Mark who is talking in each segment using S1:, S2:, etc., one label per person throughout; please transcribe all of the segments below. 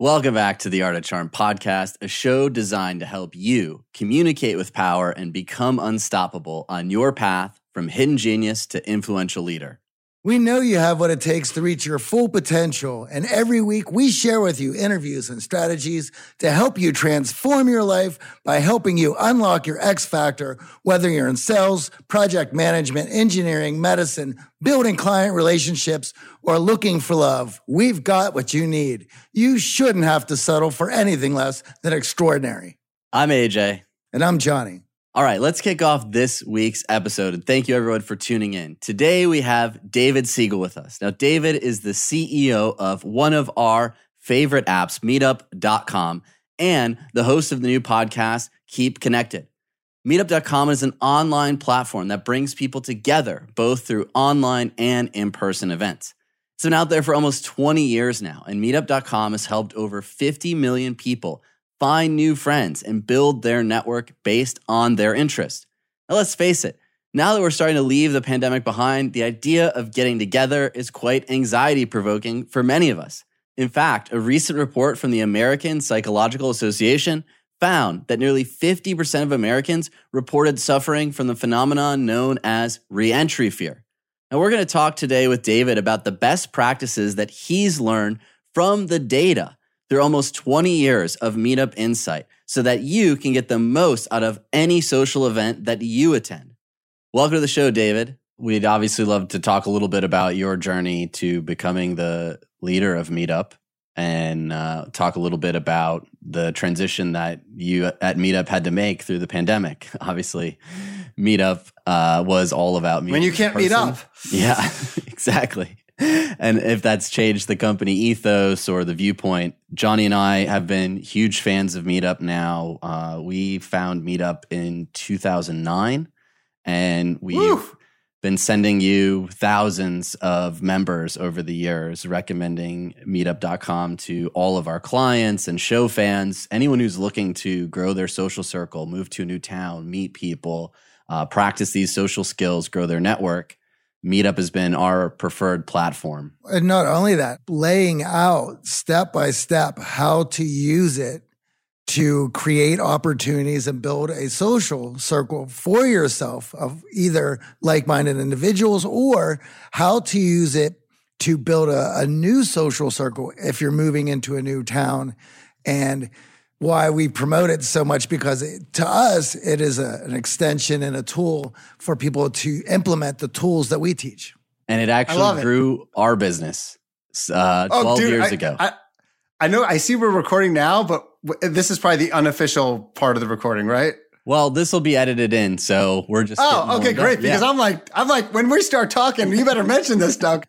S1: Welcome back to the Art of Charm podcast, a show designed to help you communicate with power and become unstoppable on your path from hidden genius to influential leader.
S2: We know you have what it takes to reach your full potential. And every week we share with you interviews and strategies to help you transform your life by helping you unlock your X factor, whether you're in sales, project management, engineering, medicine, building client relationships, or looking for love. We've got what you need. You shouldn't have to settle for anything less than extraordinary.
S1: I'm AJ.
S2: And I'm Johnny.
S1: All right, let's kick off this week's episode. And thank you, everyone, for tuning in. Today, we have David Siegel with us. Now, David is the CEO of one of our favorite apps, meetup.com, and the host of the new podcast, Keep Connected. Meetup.com is an online platform that brings people together, both through online and in person events. It's been out there for almost 20 years now, and Meetup.com has helped over 50 million people find new friends, and build their network based on their interest. Now, let's face it, now that we're starting to leave the pandemic behind, the idea of getting together is quite anxiety provoking for many of us. In fact, a recent report from the American Psychological Association found that nearly 50% of Americans reported suffering from the phenomenon known as reentry fear. Now, we're going to talk today with David about the best practices that he's learned from the data through almost 20 years of Meetup Insight so that you can get the most out of any social event that you attend. Welcome to the show, David. We'd obviously love to talk a little bit about your journey to becoming the leader of Meetup and uh, talk a little bit about the transition that you at Meetup had to make through the pandemic. Obviously, Meetup uh, was all about
S3: me. When you can't meet up.
S1: Yeah, exactly. And if that's changed the company ethos or the viewpoint, Johnny and I have been huge fans of Meetup now. Uh, we found Meetup in 2009, and we've Woo! been sending you thousands of members over the years, recommending meetup.com to all of our clients and show fans, anyone who's looking to grow their social circle, move to a new town, meet people, uh, practice these social skills, grow their network. Meetup has been our preferred platform.
S2: And not only that, laying out step by step how to use it to create opportunities and build a social circle for yourself of either like minded individuals or how to use it to build a, a, new social circle if you're moving into a new town. And why we promote it so much because it, to us it is a, an extension and a tool for people to implement the tools that we teach.
S1: And it actually grew it. our business uh, oh, 12 dude, years
S3: I,
S1: ago.
S3: I, I know I see we're recording now, but w- this is probably the unofficial part of the recording, right?
S1: Well, this will be edited in, so we're just.
S3: Oh, okay, great. Because yeah. I'm like, I'm like, when we start talking, you better mention this, Doug.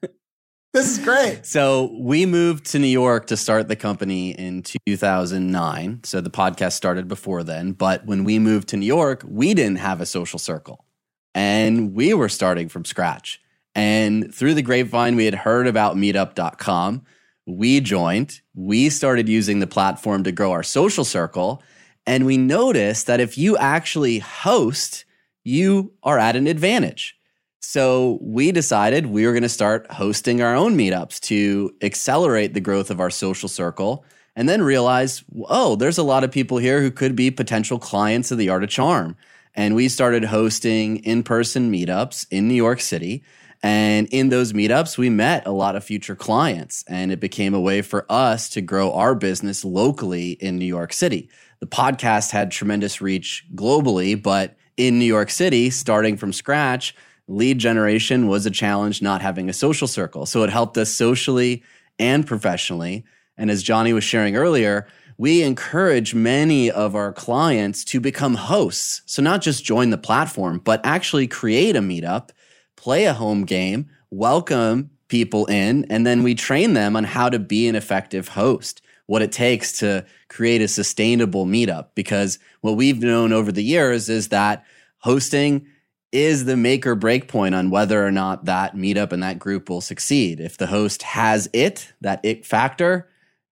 S3: This is great.
S1: So we moved to New York to start the company in 2009. So the podcast started before then. But when we moved to New York, we didn't have a social circle and we were starting from scratch. And through the grapevine, we had heard about meetup.com. We joined, we started using the platform to grow our social circle. And we noticed that if you actually host, you are at an advantage so we decided we were going to start hosting our own meetups to accelerate the growth of our social circle and then realize, oh, there's a lot of people here who could be potential clients of the Art of Charm. And we started hosting in person meetups in New York City. And in those meetups, we met a lot of future clients, and it became a way for us to grow our business locally in New York City. The podcast had tremendous reach globally, but in New York City, starting from scratch, lead generation was a challenge not having a social circle. So it helped us socially and professionally. And as Johnny was sharing earlier, we encourage many of our clients to become hosts. So not just join the platform, but actually create a meetup, play a home game, welcome people in, and then we train them on how to be an effective host, what it takes to create a sustainable meetup. Because what we've known over the years is that hosting is the make or break point on whether or not that meetup and that group will succeed. If the host has it, that it factor,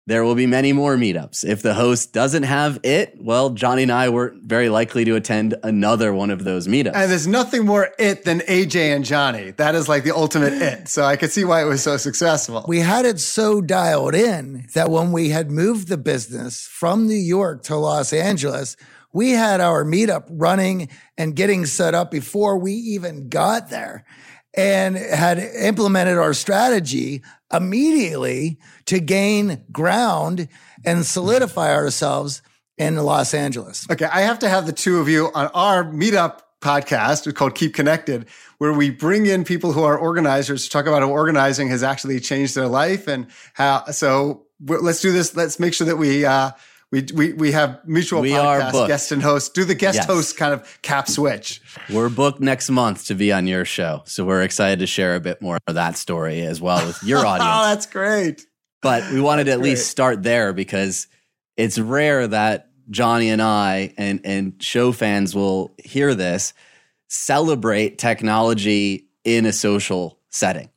S1: there will be many more meetups. If the host doesn't have it, well, Johnny and I were very likely to attend another one of those meetups.
S3: And there's nothing more it than AJ and Johnny. That is like the ultimate it. So I could see why it was so successful.
S2: We had it so dialed in that when we had moved the business from New York to Los Angeles, we had our meetup running and getting set up before we even got there and had implemented our strategy immediately to gain ground and solidify ourselves in Los Angeles.
S3: Okay, I have to have the two of you on our meetup podcast called Keep Connected, where we bring in people who are organizers to talk about how organizing has actually changed their life and how. So let's do this. Let's make sure that we. Uh, we, we, we have mutual
S1: we
S3: podcast guest and host. Do the guest yes. host kind of cap switch.
S1: We're booked next month to be on your show. So we're excited to share a bit more of that story as well with your audience.
S3: oh, that's great.
S1: But we wanted to at least start there because it's rare that Johnny and I and, and show fans will hear this celebrate technology in a social setting.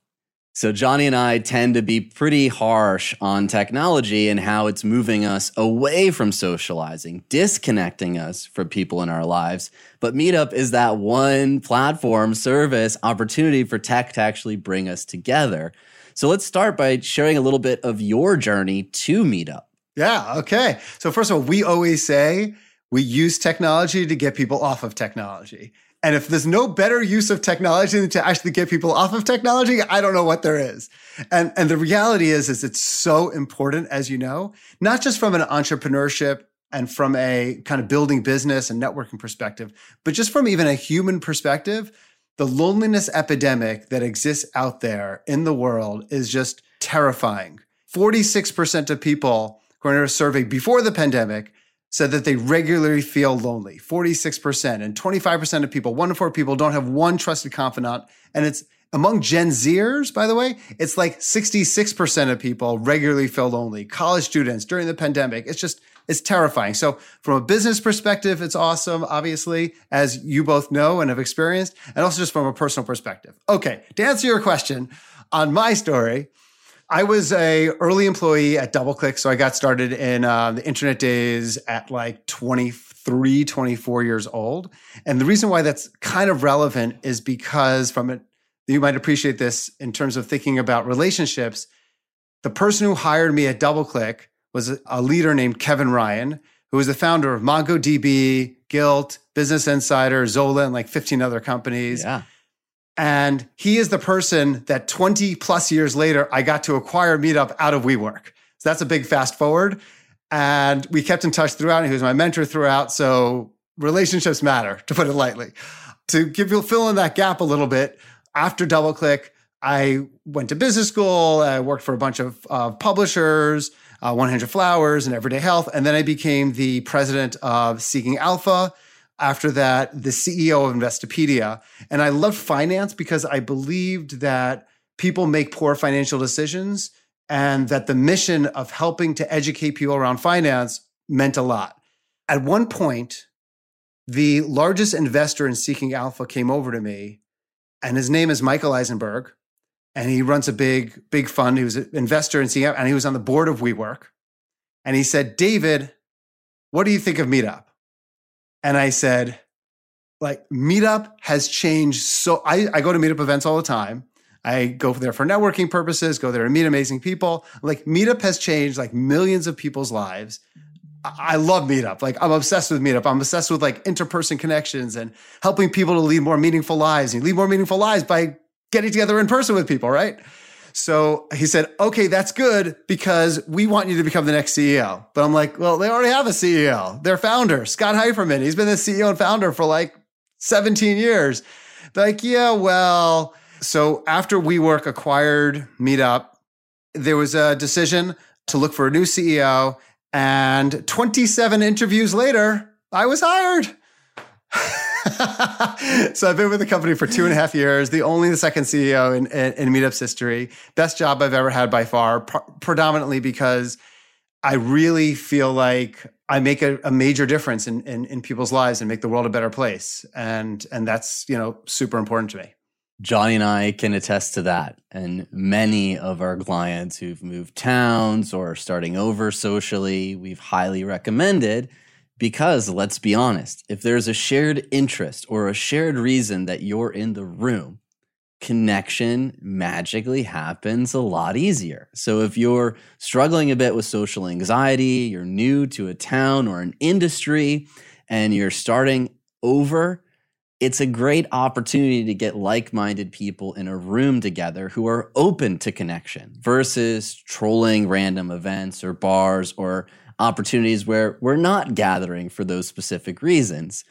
S1: So, Johnny and I tend to be pretty harsh on technology and how it's moving us away from socializing, disconnecting us from people in our lives. But Meetup is that one platform, service, opportunity for tech to actually bring us together. So, let's start by sharing a little bit of your journey to Meetup.
S3: Yeah. Okay. So, first of all, we always say we use technology to get people off of technology. And if there's no better use of technology than to actually get people off of technology, I don't know what there is. And, and the reality is, is it's so important, as you know, not just from an entrepreneurship and from a kind of building business and networking perspective, but just from even a human perspective, the loneliness epidemic that exists out there in the world is just terrifying. 46% of people, according to a survey before the pandemic, said that they regularly feel lonely 46% and 25% of people one in four people don't have one trusted confidant. And it's among gen zers by the way it's like 66% of people regularly feel lonely. College students during the pandemic it's just it's terrifying. So from a business perspective it's awesome obviously as you both know and have experienced and also just from a personal perspective. Okay to answer your question on my story I was a early employee at DoubleClick. So I got started in uh, the internet days at like 23, 24 years old. And the reason why that's kind of relevant is because from it, you might appreciate this in terms of thinking about relationships. The person who hired me at DoubleClick was a leader named Kevin Ryan, who was the founder of MongoDB, Gilt, Business Insider, Zola, and like 15 other companies.
S1: Yeah.
S3: And he is the person that 20 plus years later, I got to acquire Meetup out of WeWork. So that's a big fast forward. And we kept in touch throughout. He was my mentor throughout. So relationships matter, to put it lightly. To give you fill in that gap a little bit, after DoubleClick, I went to business school. I worked for a bunch of uh, publishers, uh, 100 Flowers and Everyday Health. And then I became the president of Seeking Alpha after that, the CEO of Investopedia. And I loved finance because I believed that people make poor financial decisions and that the mission of helping to educate people around finance meant a lot. At one point, the largest investor in Seeking Alpha came over to me, and his name is Michael Eisenberg. And he runs a big, big fund. He was an investor in Seeking Alpha, and he was on the board of WeWork. And he said, David, what do you think of Meetup? And I said, like, Meetup has changed so I, I go to Meetup events all the time. I go there for networking purposes, go there to meet amazing people. Like Meetup has changed like millions of people's lives. Mm-hmm. I love Meetup. Like I'm obsessed with Meetup. I'm obsessed with like interperson connections and helping people to lead more meaningful lives. And you lead more meaningful lives by getting together in person with people, right? So he said, okay, that's good because we want you to become the next CEO. But I'm like, well, they already have a CEO. Their founder, Scott Heiferman. He's been the CEO and founder for like 17 years. Like, yeah, well. So after WeWork acquired Meetup, there was a decision to look for a new CEO. And 27 interviews later, I was hired. so I've been with the company for two and a half years, the only the second CEO in, in, in Meetup's history. Best job I've ever had by far, pr- predominantly because I really feel like I make a, a major difference in, in, in people's lives and make the world a better place. And, and that's, you know, super important to me.
S1: Johnny and I can attest to that. And many of our clients who've moved towns or starting over socially, we've highly recommended because let's be honest, if there's a shared interest or a shared reason that you're in the room, connection magically happens a lot easier. So if you're struggling a bit with social anxiety, you're new to a town or an industry, and you're starting over, it's a great opportunity to get like minded people in a room together who are open to connection versus trolling random events or bars or opportunities where we're not gathering for those specific reasons.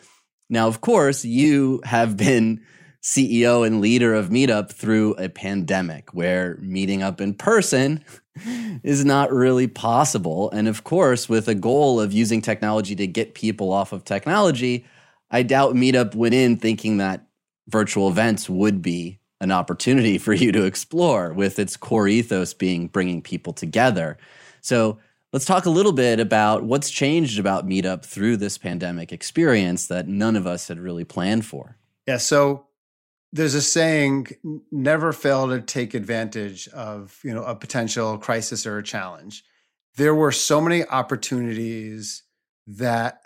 S1: Now, of course, you have been CEO and leader of Meetup through a pandemic where meeting up in person is not really possible. And of course, with a goal of using technology to get people off of technology, I doubt Meetup went in thinking that virtual events would be an opportunity for you to explore with its core ethos being bringing people together. So, Let's talk a little bit about what's changed about Meetup through this pandemic experience that none of us had really planned for.
S3: Yeah. So there's a saying never fail to take advantage of you know a potential crisis or a challenge there were so many opportunities that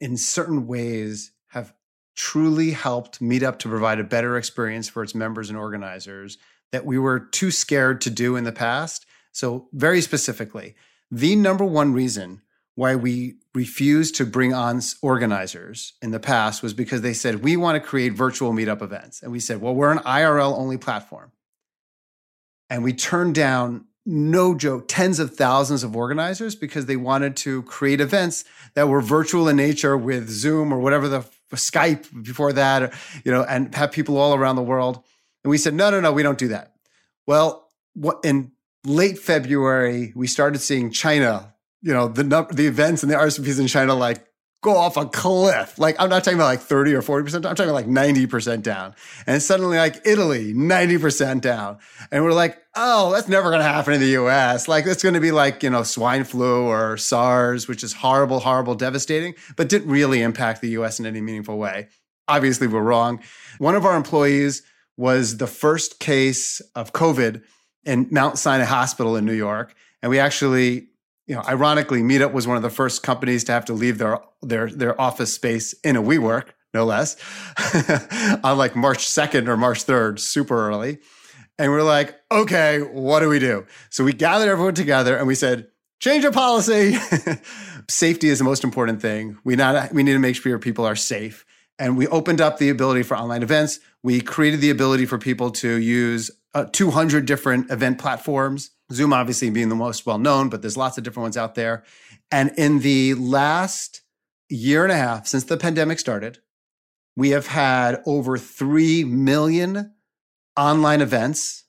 S3: in certain ways have truly helped meetup to provide a better experience for its members and organizers that we were too scared to do in the past so very specifically the number one reason why we refused to bring on organizers in the past was because they said, we want to create virtual meetup events. And we said, well, we're an IRL only platform. And we turned down, no joke, tens of thousands of organizers because they wanted to create events that were virtual in nature with Zoom or whatever the Skype before that, you know, and have people all around the world. And we said, no, no, no, we don't do that. Well, what in late February, we started seeing China, you know, the the events and the RSVPs in China like go off a cliff. Like I'm not talking about like 30 or 40%, I'm talking about like 90% down. And suddenly like Italy, 90% down. And we're like, oh, that's never going to happen in the US. Like it's going to be like, you know, swine flu or SARS, which is horrible, horrible, devastating, but didn't really impact the US in any meaningful way. Obviously, we're wrong. One of our employees was the first case of COVID in Mount Sinai Hospital in New York. And we actually, you know, ironically, Meetup was one of the first companies to have to leave their their their office space in a WeWork, no less, on like March 2nd or March 3rd, super early. And we're like, okay, what do we do? So we gathered everyone together and we said, change of policy. Safety is the most important thing. We not we need to make sure people are safe. And we opened up the ability for online events. We created the ability for people to use uh, 200 different event platforms. Zoom, obviously, being the most well known, but there's lots of different ones out there. And in the last year and a half since the pandemic started, we have had over 3 million online events.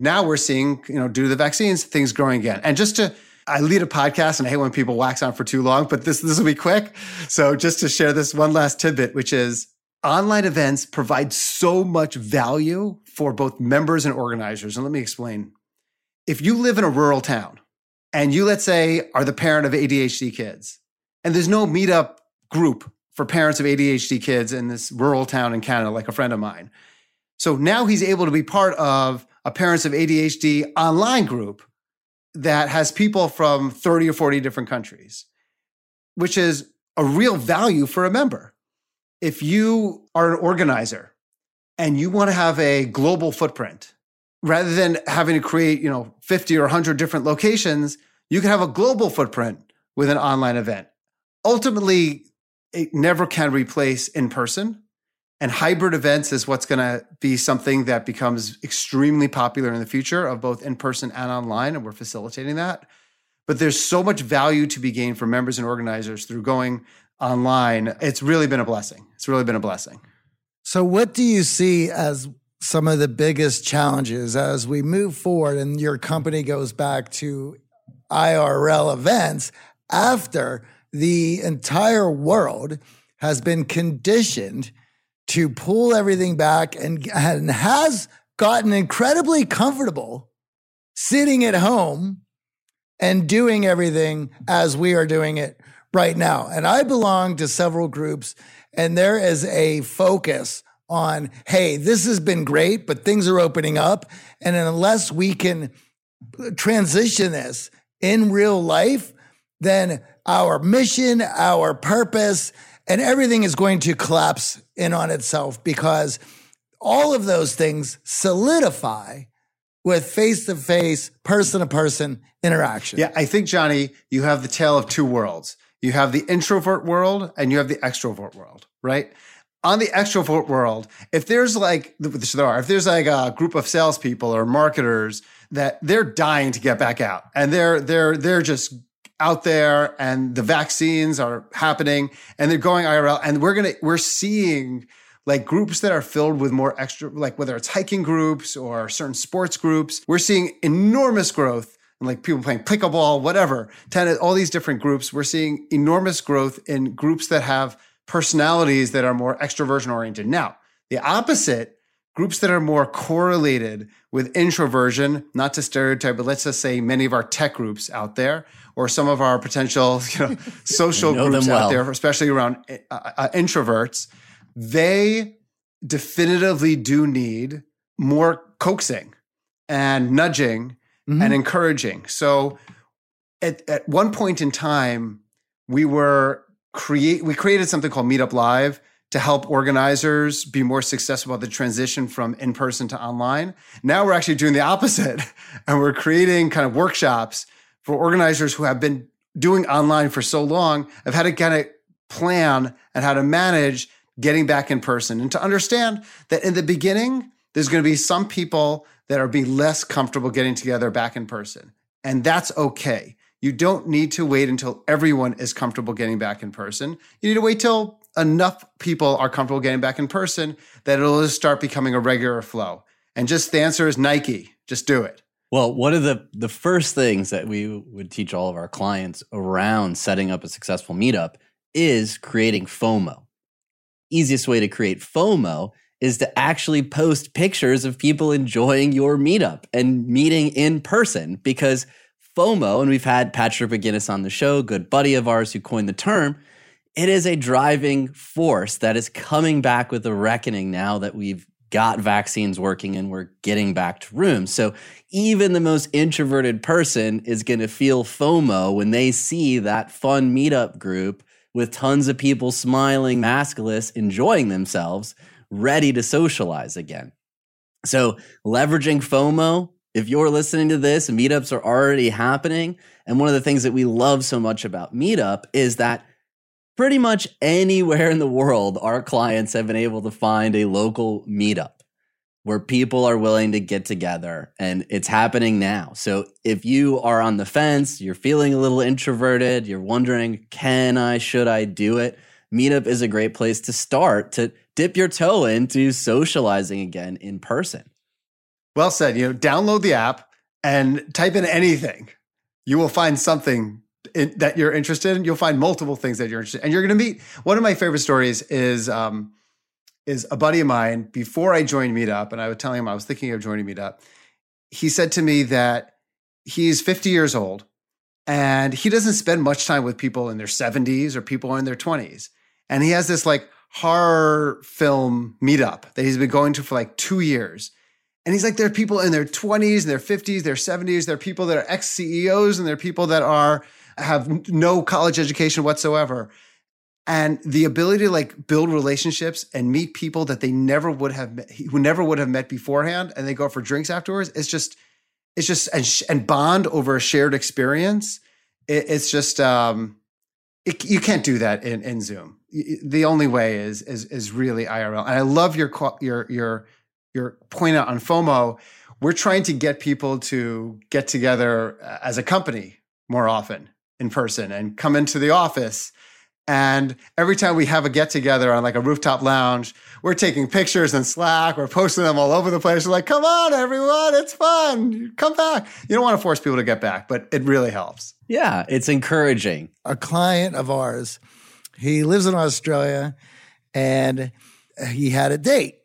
S3: Now we're seeing, you know, due to the vaccines, things growing again. And just to, I lead a podcast and I hate when people wax on for too long, but this, this will be quick. So just to share this one last tidbit, which is online events provide so much value for both members and organizers. And let me explain. If you live in a rural town and you, let's say, are the parent of ADHD kids, and there's no meetup group for parents of ADHD kids in this rural town in Canada, like a friend of mine. So now he's able to be part of a parents of ADHD online group that has people from 30 or 40 different countries, which is a real value for a member if you are an organizer and you want to have a global footprint, rather than having to create, you know, 50 or 100 different locations, you can have a global footprint with an online event. Ultimately, it never can replace in person. And hybrid events is what's going to be something that becomes extremely popular in the future of both in person and online. And we're facilitating that. But there's so much value to be gained for members and organizers through going online. It's really been a blessing. It's really been a blessing.
S2: So, what do you see as some of the biggest challenges as we move forward and your company goes back to IRL events after the entire world has been conditioned to pull everything back and, and has gotten incredibly comfortable sitting at home and doing everything as we are doing it right now. And I belong to several groups, and there is a focus on, hey, this has been great, but things are opening up. And unless we can transition this in real life, then our mission, our purpose, and everything is going to collapse in on itself because all of those things solidify with face to face, person to person interaction.
S3: Yeah, I think, Johnny, you have the tale of two worlds. You have the introvert world and you have the extrovert world, right? On the extrovert world, if there's like, there are, if there's like a group of salespeople or marketers that they're dying to get back out and they're, they're, they're just out there and the vaccines are happening and they're going IRL and we're going to, we're seeing like groups that are filled with more extra, like whether it's hiking groups or certain sports groups, we're seeing enormous growth and like people playing pickleball, whatever, tennis, all these different groups. We're seeing enormous growth in groups that have personalities that are more extroversion oriented. Now, the opposite, groups that are more correlated with introversion, not to stereotype, but let's just say many of our tech groups out there, or some of our potential you know, social know groups well. out there, especially around uh, uh, introverts, they definitively do need more coaxing and nudging mm-hmm. and encouraging. So at, at one point in time, we were create we created something called Meetup Live to help organizers be more successful about the transition from in person to online. Now we're actually doing the opposite and we're creating kind of workshops for organizers who have been doing online for so long of how to kind of plan and how to manage getting back in person and to understand that in the beginning, there's going to be some people that are be less comfortable getting together back in person. And that's okay. You don't need to wait until everyone is comfortable getting back in person. You need to wait till enough people are comfortable getting back in person that it'll just start becoming a regular flow. And just the answer is Nike. Just do it.
S1: Well, one of the the first things that we would teach all of our clients around setting up a successful meetup is creating FOMO easiest way to create FOMO is to actually post pictures of people enjoying your meetup and meeting in person because FOMO, and we've had Patrick McGinnis on the show, good buddy of ours who coined the term, it is a driving force that is coming back with a reckoning now that we've got vaccines working and we're getting back to rooms. So even the most introverted person is going to feel FOMO when they see that fun meetup group with tons of people smiling, maskless, enjoying themselves, ready to socialize again. So, leveraging FOMO, if you're listening to this, meetups are already happening. And one of the things that we love so much about Meetup is that pretty much anywhere in the world, our clients have been able to find a local meetup where people are willing to get together and it's happening now. So if you are on the fence, you're feeling a little introverted, you're wondering, can I, should I do it? Meetup is a great place to start to dip your toe into socializing again in person.
S3: Well said. You know, download the app and type in anything. You will find something in, that you're interested in. You'll find multiple things that you're interested in. And you're going to meet. One of my favorite stories is um, is a buddy of mine before I joined Meetup, and I was telling him I was thinking of joining Meetup. He said to me that he's 50 years old and he doesn't spend much time with people in their 70s or people in their 20s. And he has this like horror film meetup that he's been going to for like two years. And he's like, there are people in their 20s, and their 50s, their 70s. There are people that are ex CEOs and there are people that are have no college education whatsoever and the ability to like build relationships and meet people that they never would have met, who never would have met beforehand and they go for drinks afterwards it's just it's just and, sh- and bond over a shared experience it, it's just um it, you can't do that in, in zoom the only way is is is really IRL. And I love your your your your point out on FOMO. We're trying to get people to get together uh, as a company more often in person and come into the office. And every time we have a get together on like a rooftop lounge, we're taking pictures in Slack, we're posting them all over the place. We're like, come on, everyone, it's fun. Come back. You don't want to force people to get back, but it really helps.
S4: Yeah, it's encouraging.
S2: A client of ours he lives in Australia and he had a date.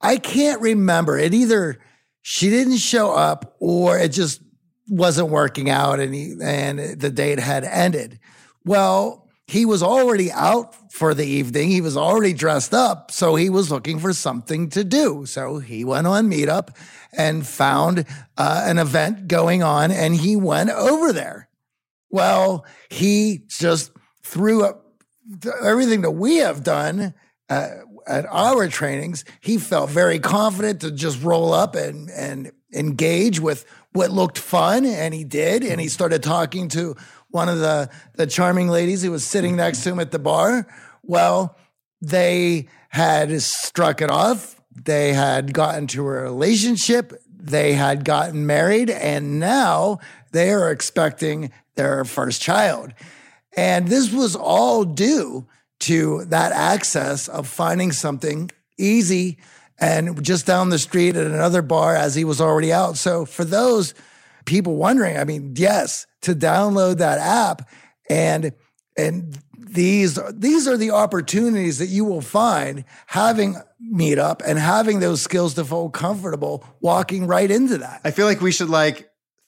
S2: I can't remember. It either she didn't show up or it just wasn't working out and he, and the date had ended. Well, he was already out for the evening. He was already dressed up. So he was looking for something to do. So he went on Meetup and found uh, an event going on and he went over there. Well, he just threw up everything that we have done uh, at our trainings, he felt very confident to just roll up and and engage with what looked fun, and he did. And he started talking to one of the the charming ladies who was sitting next to him at the bar. Well, they had struck it off. They had gotten to a relationship. They had gotten married, and now they are expecting their first child. And this was all due to that access of finding something easy and just down the street at another bar as he was already out. So for those people wondering, I mean, yes, to download that app and and these these are the opportunities that you will find having meetup and having those skills to feel comfortable walking right into that.
S3: I feel like we should like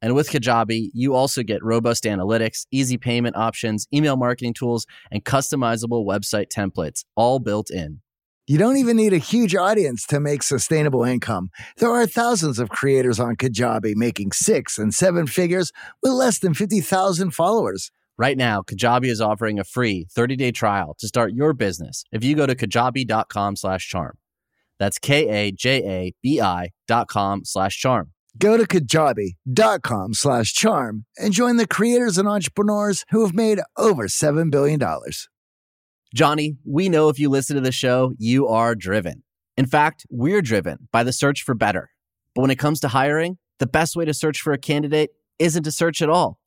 S1: And with Kajabi, you also get robust analytics, easy payment options, email marketing tools, and customizable website templates, all built in.
S2: You don't even need a huge audience to make sustainable income. There are thousands of creators on Kajabi making six and seven figures with less than 50,000 followers.
S1: Right now, Kajabi is offering a free 30-day trial to start your business if you go to kajabi.com slash charm. That's K-A-J-A-B-I dot com slash charm.
S2: Go to kajabi.com slash charm and join the creators and entrepreneurs who have made over $7 billion.
S1: Johnny, we know if you listen to the show, you are driven. In fact, we're driven by the search for better. But when it comes to hiring, the best way to search for a candidate isn't to search at all.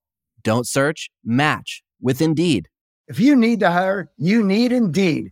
S1: Don't search, match with Indeed.
S2: If you need to hire, you need Indeed.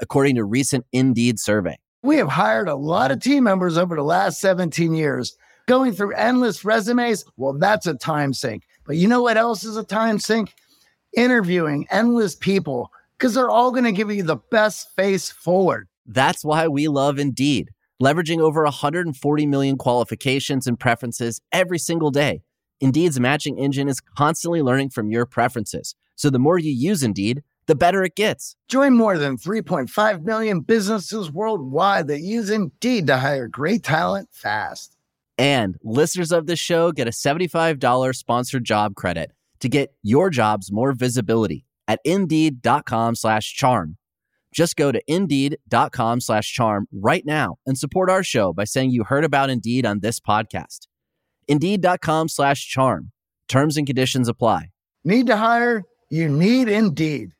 S1: according to recent Indeed survey.
S2: We have hired a lot of team members over the last 17 years. Going through endless resumes, well, that's a time sink. But you know what else is a time sink? Interviewing endless people because they're all going to give you the best face forward.
S1: That's why we love Indeed, leveraging over 140 million qualifications and preferences every single day Indeed's matching engine is constantly learning from your preferences. So the more you use Indeed, the better it gets.
S2: Join more than 3.5 million businesses worldwide that use Indeed to hire great talent fast.
S1: And listeners of this show get a $75 sponsored job credit to get your jobs more visibility at Indeed.com slash charm.
S5: Just go to Indeed.com slash charm right now and support our show by saying you heard about Indeed on this podcast. Indeed.com slash charm. Terms and conditions apply.
S2: Need to hire? You need Indeed.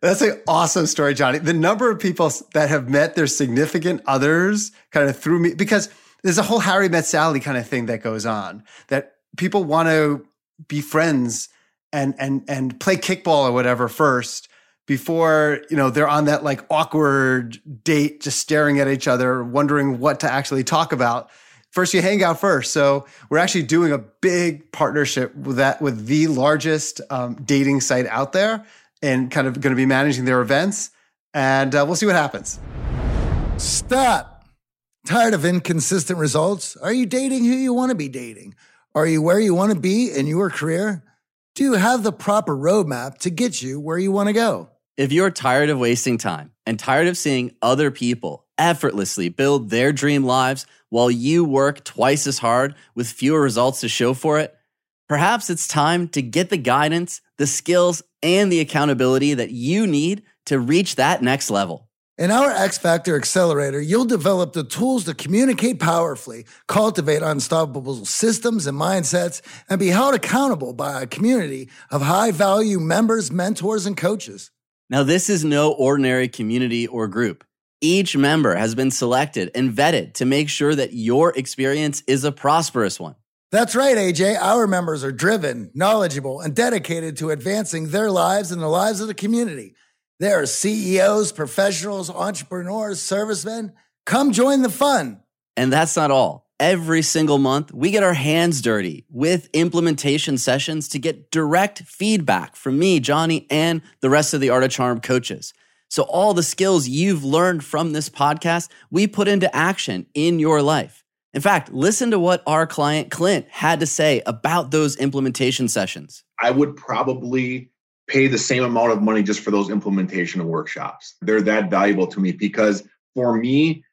S3: That's an awesome story, Johnny. The number of people that have met their significant others kind of threw me because there's a whole Harry met Sally kind of thing that goes on that people want to be friends and and and play kickball or whatever first before you know they're on that like awkward date just staring at each other wondering what to actually talk about. First you hang out first. So we're actually doing a big partnership with that with the largest um, dating site out there and kind of going to be managing their events and uh, we'll see what happens
S2: Stop. Tired of inconsistent results? Are you dating who you want to be dating? Are you where you want to be in your career? Do you have the proper roadmap to get you where you want to go?
S1: If you're tired of wasting time and tired of seeing other people effortlessly build their dream lives while you work twice as hard with fewer results to show for it, perhaps it's time to get the guidance, the skills, and the accountability that you need to reach that next level.
S2: In our X Factor Accelerator, you'll develop the tools to communicate powerfully, cultivate unstoppable systems and mindsets, and be held accountable by a community of high value members, mentors, and coaches.
S1: Now, this is no ordinary community or group. Each member has been selected and vetted to make sure that your experience is a prosperous one.
S2: That's right, AJ. Our members are driven, knowledgeable, and dedicated to advancing their lives and the lives of the community. They are CEOs, professionals, entrepreneurs, servicemen. Come join the fun.
S1: And that's not all. Every single month, we get our hands dirty with implementation sessions to get direct feedback from me, Johnny, and the rest of the Art of Charm coaches. So, all the skills you've learned from this podcast, we put into action in your life. In fact, listen to what our client Clint had to say about those implementation sessions.
S6: I would probably pay the same amount of money just for those implementation workshops. They're that valuable to me because for me,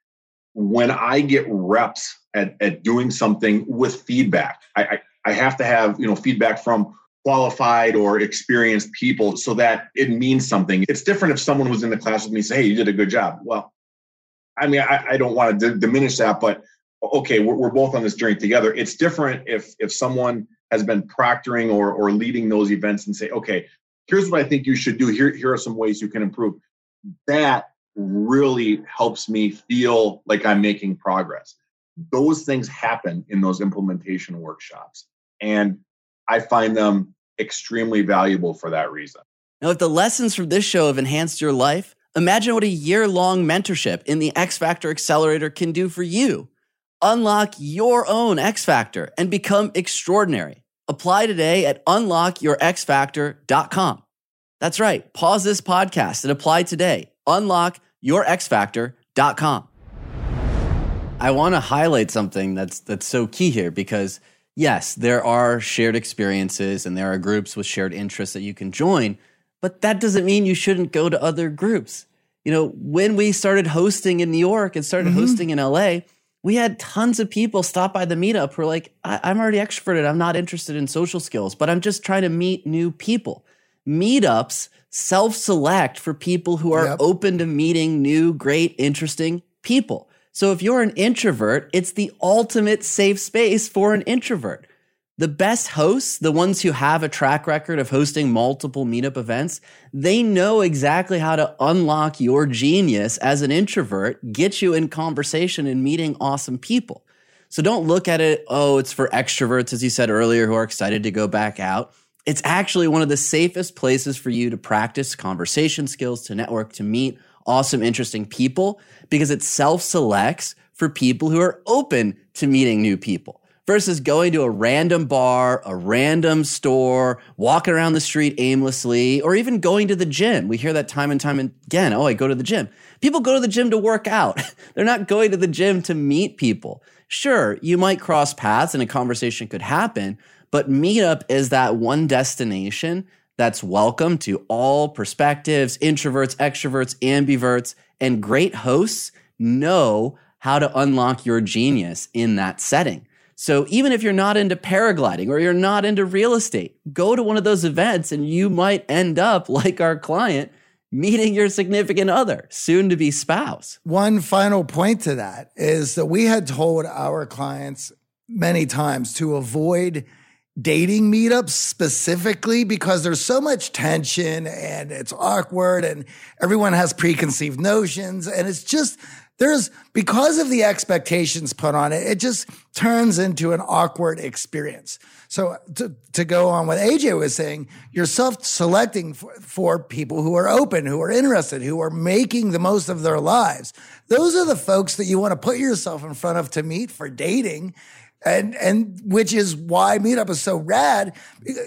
S6: when I get reps at, at doing something with feedback, I, I, I have to have you know feedback from qualified or experienced people so that it means something. It's different if someone was in the class with me say, "Hey, you did a good job." Well, I mean, I, I don't want to d- diminish that, but okay, we're, we're both on this journey together. It's different if if someone has been proctoring or or leading those events and say, "Okay, here's what I think you should do. Here, here are some ways you can improve. That really helps me feel like I'm making progress. Those things happen in those implementation workshops. And I find them extremely valuable for that reason.
S1: Now, if the lessons from this show have enhanced your life, imagine what a year long mentorship in the X Factor Accelerator can do for you. Unlock your own X Factor and become extraordinary. Apply today at unlockyourxfactor.com. That's right. Pause this podcast and apply today. Unlockyourxfactor.com. I want to highlight something that's that's so key here because yes, there are shared experiences and there are groups with shared interests that you can join, but that doesn't mean you shouldn't go to other groups. You know, when we started hosting in New York and started mm-hmm. hosting in LA, we had tons of people stop by the meetup who are like, I- am already extroverted. I'm not interested in social skills, but I'm just trying to meet new people. Meetups self select for people who are yep. open to meeting new, great, interesting people. So if you're an introvert, it's the ultimate safe space for an introvert. The best hosts, the ones who have a track record of hosting multiple meetup events, they know exactly how to unlock your genius as an introvert, get you in conversation and meeting awesome people. So don't look at it, oh, it's for extroverts, as you said earlier, who are excited to go back out. It's actually one of the safest places for you to practice conversation skills, to network, to meet awesome, interesting people, because it self selects for people who are open to meeting new people versus going to a random bar, a random store, walking around the street aimlessly, or even going to the gym. We hear that time and time again. Oh, I go to the gym. People go to the gym to work out. They're not going to the gym to meet people. Sure, you might cross paths and a conversation could happen, but Meetup is that one destination that's welcome to all perspectives, introverts, extroverts, ambiverts, and great hosts know how to unlock your genius in that setting. So even if you're not into paragliding or you're not into real estate, go to one of those events and you might end up like our client meeting your significant other, soon to be spouse.
S2: One final point to that is that we had told our clients many times to avoid dating meetups specifically because there's so much tension and it's awkward and everyone has preconceived notions and it's just there's because of the expectations put on it, it just turns into an awkward experience. So to, to go on what AJ was saying, you're self-selecting for, for people who are open, who are interested, who are making the most of their lives. Those are the folks that you want to put yourself in front of to meet for dating and and which is why meetup is so rad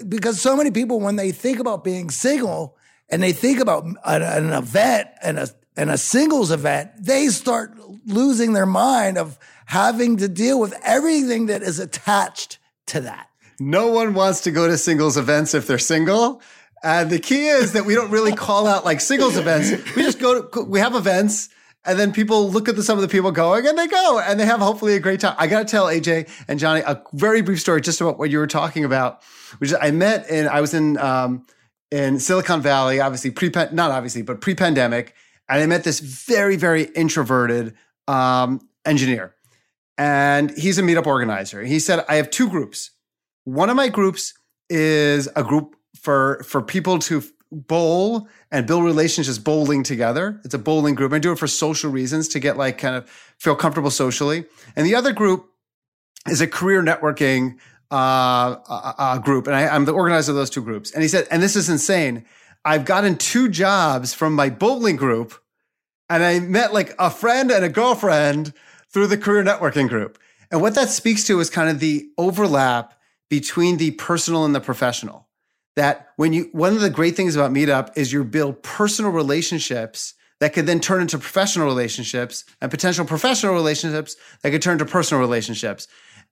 S2: because so many people when they think about being single and they think about an, an event and a and a singles event they start losing their mind of having to deal with everything that is attached to that
S3: no one wants to go to singles events if they're single and the key is that we don't really call out like singles events we just go to we have events and then people look at the, some of the people going and they go and they have hopefully a great time. I got to tell AJ and Johnny a very brief story just about what you were talking about, which I met in, I was in, um, in Silicon Valley, obviously pre, not obviously, but pre pandemic. And I met this very, very introverted, um, engineer and he's a meetup organizer. He said, I have two groups. One of my groups is a group for, for people to bowl and build relationships bowling together. It's a bowling group. I do it for social reasons to get like kind of feel comfortable socially. And the other group is a career networking uh, uh, uh, group, and I, I'm the organizer of those two groups. And he said, and this is insane. I've gotten two jobs from my bowling group, and I met like a friend and a girlfriend through the career networking group. And what that speaks to is kind of the overlap between the personal and the professional that when you one of the great things about meetup is you build personal relationships that could then turn into professional relationships and potential professional relationships that could turn into personal relationships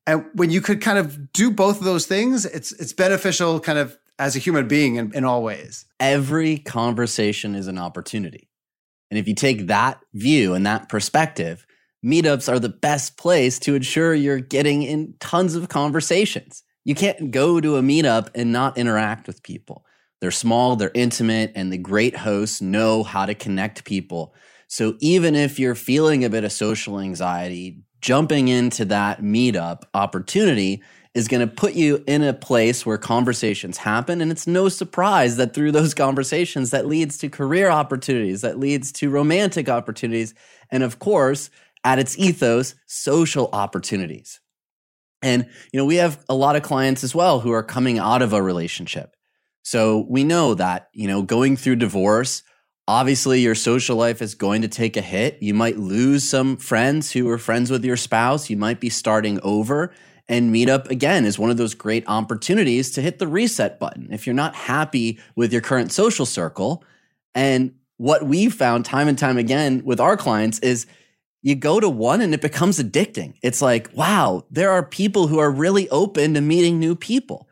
S3: and when you could kind of do both of those things it's it's beneficial kind of as a human being in, in all ways
S1: every conversation is an opportunity and if you take that view and that perspective meetups are the best place to ensure you're getting in tons of conversations you can't go to a meetup and not interact with people. They're small, they're intimate, and the great hosts know how to connect people. So even if you're feeling a bit of social anxiety, jumping into that meetup opportunity is going to put you in a place where conversations happen. And it's no surprise that through those conversations, that leads to career opportunities, that leads to romantic opportunities. And of course, at its ethos, social opportunities. And, you know, we have a lot of clients as well who are coming out of a relationship. So we know that, you know, going through divorce, obviously your social life is going to take a hit. You might lose some friends who were friends with your spouse. You might be starting over. And Meetup, again, is one of those great opportunities to hit the reset button. If you're not happy with your current social circle, and what we've found time and time again with our clients is you go to one and it becomes addicting. It's like, wow, there are people who are really open to meeting new people.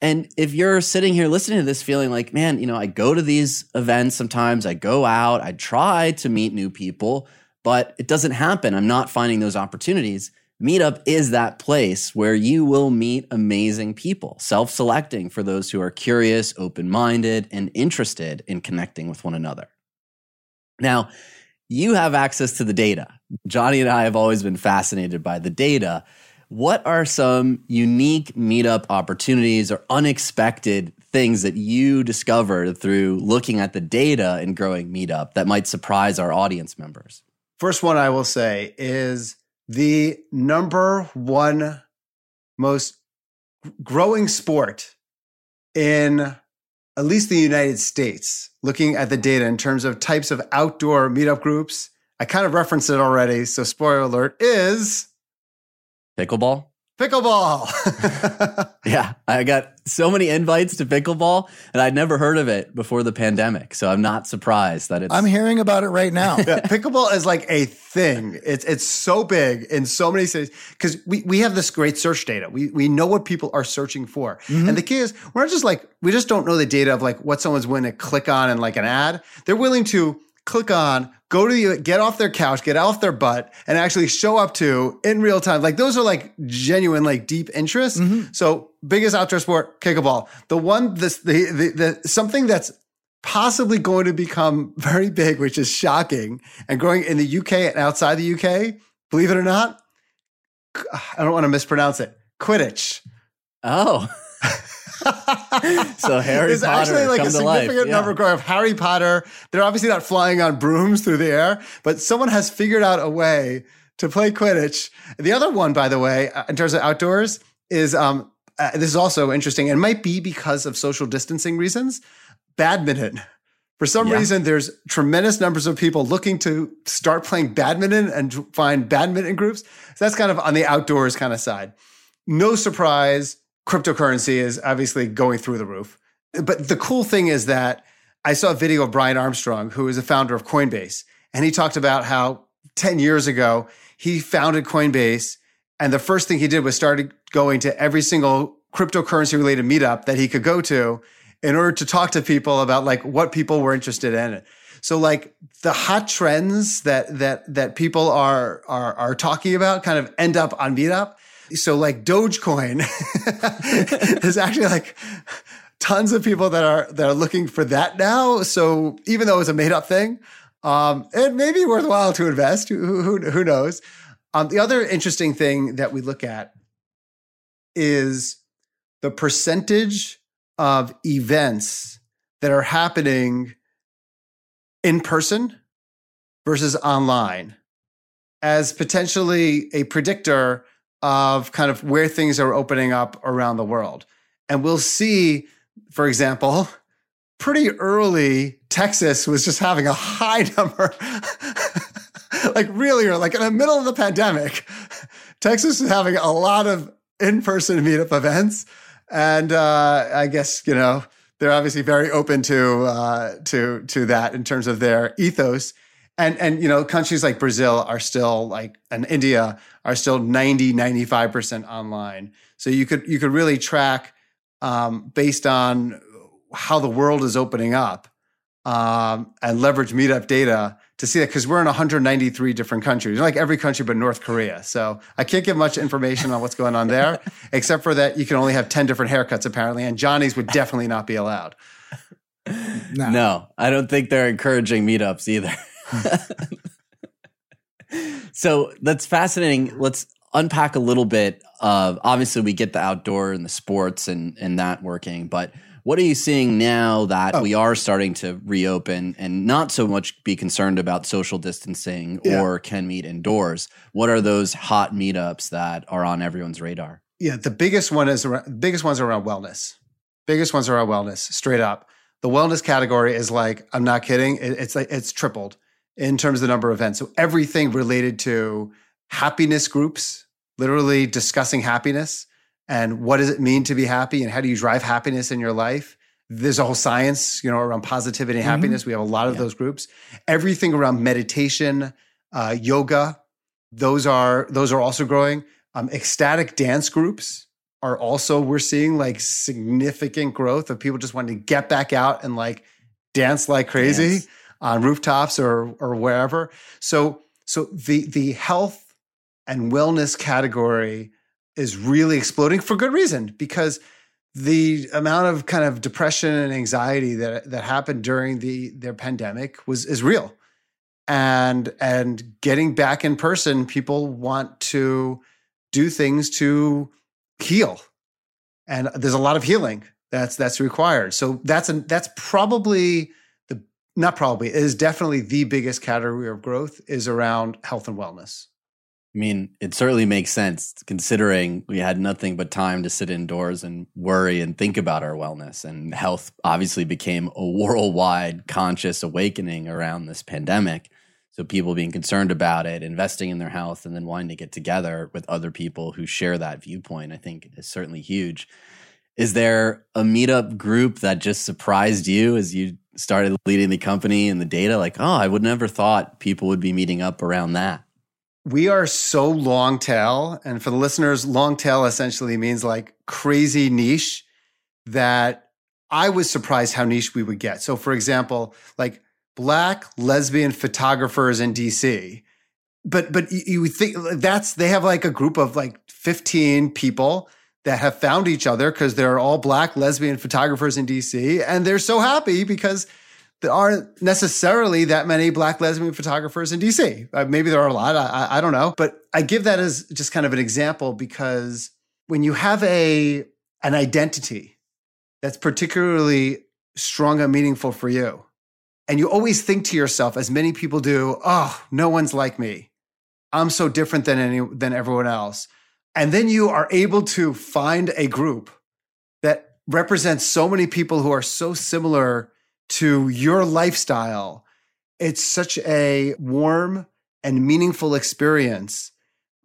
S1: And if you're sitting here listening to this feeling like, man, you know, I go to these events sometimes, I go out, I try to meet new people, but it doesn't happen. I'm not finding those opportunities. Meetup is that place where you will meet amazing people, self selecting for those who are curious, open minded, and interested in connecting with one another. Now, you have access to the data. Johnny and I have always been fascinated by the data. What are some unique meetup opportunities or unexpected things that you discovered through looking at the data and growing meetup that might surprise our audience members?
S3: First one I will say is the number one most growing sport in at least the United States, looking at the data in terms of types of outdoor meetup groups. I kind of referenced it already. So, spoiler alert is
S1: pickleball.
S3: Pickleball.
S1: yeah, I got so many invites to pickleball, and I'd never heard of it before the pandemic. So I'm not surprised that it's.
S2: I'm hearing about it right now.
S3: yeah, pickleball is like a thing. It's it's so big in so many cities because we we have this great search data. We we know what people are searching for, mm-hmm. and the key is we're not just like we just don't know the data of like what someone's willing to click on and like an ad. They're willing to click on, go to the, get off their couch, get off their butt, and actually show up to in real time. Like those are like genuine, like deep interests. Mm-hmm. So biggest outdoor sport, kickball. The one, this, the, the, the, something that's possibly going to become very big, which is shocking, and growing in the UK and outside the UK, believe it or not, I don't want to mispronounce it, Quidditch.
S1: Oh. so Harry Potter.
S3: There's
S1: Potter
S3: actually like
S1: come
S3: a significant
S1: Yeah.
S3: number of Harry Potter. They're obviously not flying on brooms through the air, but someone has figured out a way to play Quidditch. The other one, by the way, uh, in terms of outdoors, is um, uh, this is also interesting. It might be because of social distancing reasons. Badminton. For some
S1: Yeah.
S3: reason, there's tremendous numbers of people looking to start playing badminton and find badminton groups. So that's kind of on the outdoors kind of side. No surprise, cryptocurrency is obviously going through the roof. But the cool thing is that I saw a video of Brian Armstrong, who is the founder of Coinbase, and he talked about how 10 years ago he founded Coinbase. And the first thing he did was started going to every single cryptocurrency related meetup that he could go to in order to talk to people about like what people were interested in. So like the hot trends that that that people are are are talking about kind of end up on Meetup. So like Dogecoin is actually like tons of people that are that are looking for that now. So even though it's a made up thing, um, it may be worthwhile to invest. Who who, who knows? Um, the other interesting thing that we look at is the percentage of events that are happening in person versus online as potentially a predictor of kind of where things are opening up around the world. And we'll see, for example, pretty early, Texas was just having a high number, like really like in the middle of the pandemic, Texas is having a lot of in person meetup events. And uh, I guess, you know, they're obviously very open to uh, to to that in terms of their ethos. And and you know, countries like Brazil are still like and India are still 90, 95% online. So you could you could really track um, based on how the world is opening up um, and leverage meetup data to see that because we're in 193 different countries, like every country but North Korea. So I can't give much information on what's going on there, except for that you can only have 10 different haircuts apparently, and Johnny's would definitely not be allowed.
S2: No.
S1: No, I don't think they're encouraging meetups either. so that's fascinating. Let's unpack a little bit of obviously we get the outdoor and the sports and and that working, but what are you seeing now that
S3: Oh.
S1: we are starting to reopen and not so much be concerned about social distancing
S3: Yeah.
S1: or can meet indoors? What are those hot meetups that are on everyone's radar?
S3: Yeah, the biggest one is around, biggest ones are around wellness. Biggest ones are around wellness, straight up. The wellness category is like, I'm not kidding, it- it's like it's tripled in terms of the number of events. So everything related to happiness groups, literally discussing happiness and what does it mean to be happy and how do you drive happiness in your life. There's a whole science, you know, around positivity and
S2: Mhm.
S3: happiness. We have a lot of
S1: Yeah.
S3: those groups. Everything around meditation, uh, yoga, those are those are also growing. Um, ecstatic dance groups are also we're seeing like significant growth of people just wanting to get back out and like dance like crazy
S1: Dance.
S3: On rooftops or or wherever. So so the the health and wellness category is really exploding for good reason because the amount of kind of depression and anxiety that that happened during the their pandemic was is real. And and getting back in person people want to do things to heal. And there's a lot of healing that's that's required. So that's an that's probably not probably it is definitely the biggest category of growth is around health and wellness
S1: I mean, it certainly makes sense considering we had nothing but time to sit indoors and worry and think about our wellness. And health obviously became a worldwide conscious awakening around this pandemic. So people being concerned about it, investing in their health, and then wanting to get together with other people who share that viewpoint, I think is certainly huge. Is there a meetup group that just surprised you as you started leading the company and the data? Like, oh, I would never thought people would be meeting up around that.
S3: we are so long tail and for the listeners long tail essentially means like crazy niche that i was surprised how niche we would get so for example like black lesbian photographers in dc but but you, would think that's they have like a group of like 15 people that have found each other because they're all black lesbian photographers in dc and they're so happy because there aren't necessarily that many black lesbian photographers in DC. Uh, maybe there are a lot. I, I don't know. But I give that as just kind of an example because when you have a an identity that's particularly strong and meaningful for you, and you always think to yourself, as many people do, oh, no one's like me. I'm so different than any than everyone else. And then you are able to find a group that represents so many people who are so similar to your lifestyle. It's such a warm and meaningful experience.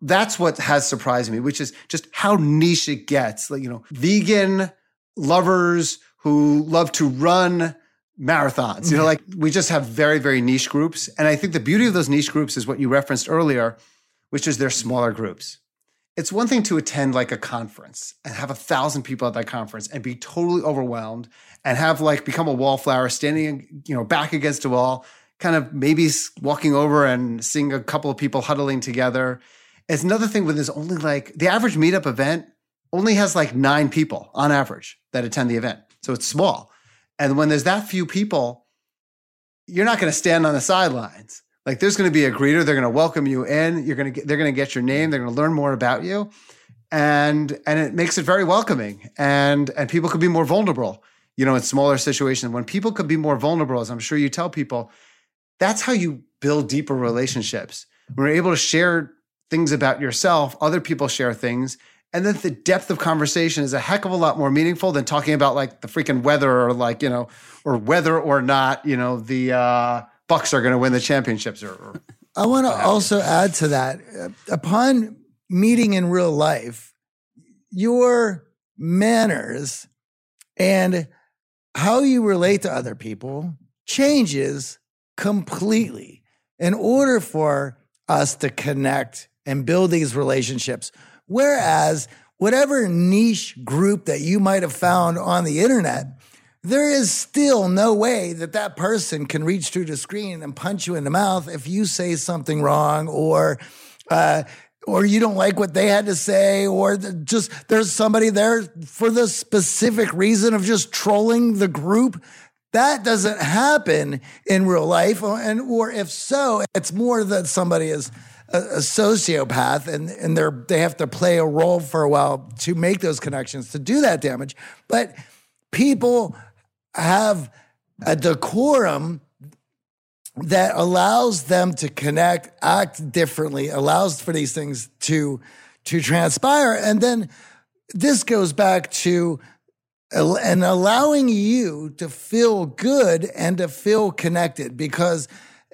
S3: That's what has surprised me, which is just how niche it gets. Like, you know, vegan lovers who love to run marathons. You know, like we just have very, very niche groups. And I think the beauty of those niche groups is what you referenced earlier, which is they're smaller groups. It's one thing to attend like a conference and have a thousand people at that conference and be totally overwhelmed and have like become a wallflower standing, you know, back against a wall, kind of maybe walking over and seeing a couple of people huddling together. It's another thing when there's only like the average meetup event only has like nine people on average that attend the event. So it's small. And when there's that few people, you're not going to stand on the sidelines. Like there's going to be a greeter. They're going to welcome you in. You're going to get, they're going to get your name. They're going to learn more about you, and and it makes it very welcoming. And and people could be more vulnerable. You know, in smaller situations, when people could be more vulnerable, as I'm sure you tell people, that's how you build deeper relationships. When you're able to share things about yourself, other people share things, and then the depth of conversation is a heck of a lot more meaningful than talking about like the freaking weather or like, you know, or whether or not, you know, the uh, Bucks are going to win the championships. Or, or
S2: I want to also add to that. Uh, upon meeting in real life, your manners and how you relate to other people changes completely in order for us to connect and build these relationships Whereas whatever niche group that you might have found on the internet, there is still no way that that person can reach through the screen and punch you in the mouth if you say something wrong or, uh, or you don't like what they had to say, or just there's somebody there for the specific reason of just trolling the group. That doesn't happen in real life. And, or if so, it's more that somebody is a, a sociopath and, and they're, they have to play a role for a while to make those connections, to do that damage. But people have a decorum that allows them to connect, act differently, allows for these things to to transpire. And then this goes back to and allowing you to feel good and to feel connected because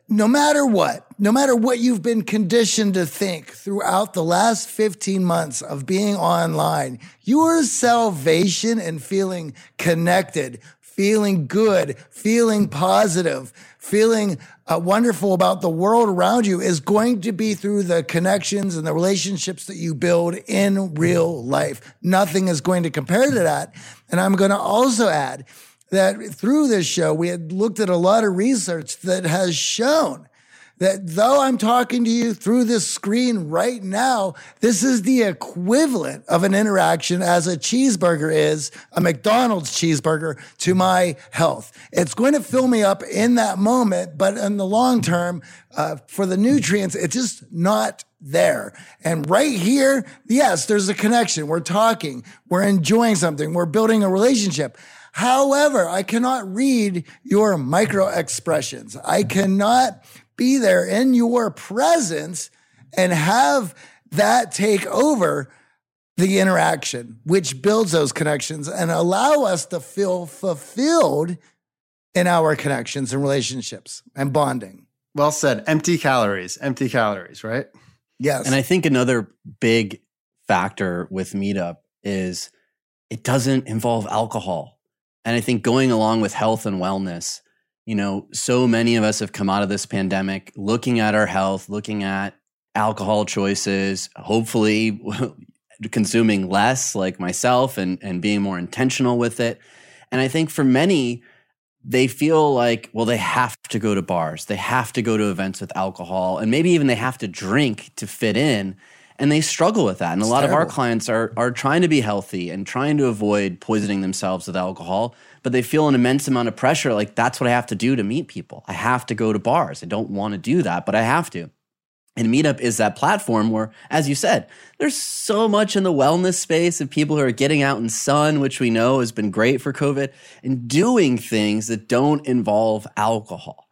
S2: no matter what, no matter what you've been conditioned to think throughout the last 15 months of being online, your salvation and feeling connected, feeling good, feeling positive, feeling uh, wonderful about the world around you is going to be through the connections and the relationships that you build in real life. Nothing is going to compare to that. And I'm going to also add that through this show, we had looked at a lot of research that has shown that though I'm talking to you through this screen right now, this is the equivalent of an interaction as a cheeseburger is a McDonald's cheeseburger to my health. It's going to fill me up in that moment, but in the long term, uh, for the nutrients, it's just not there. And right here, yes, there's a connection. We're talking, we're enjoying something, we're building a relationship. However, I cannot read your micro expressions. I cannot be there in your presence and have that take over the interaction, which builds those connections and allow us to feel fulfilled in our connections and relationships and bonding.
S3: Well said. Empty calories, empty calories, right?
S2: Yes.
S1: And I think another big factor with Meetup is it doesn't involve alcohol. And I think going along with health and wellness, you know, so many of us have come out of this pandemic looking at our health, looking at alcohol choices, hopefully consuming less like myself and, and being more intentional with it. And I think for many, they feel like, well, they have to go to bars, they have to go to events with alcohol, and maybe even they have to drink to fit in and they struggle with that. And it's a lot terrible. of our clients are are trying to be healthy and trying to avoid poisoning themselves with alcohol, but they feel an immense amount of pressure. Like, that's what I have to do to meet people. I have to go to bars. I don't want to do that, but I have to. And Meetup is that platform where, as you said, there's so much in the wellness space of people who are getting out in sun, which we know has been great for COVID, and doing things that don't involve alcohol.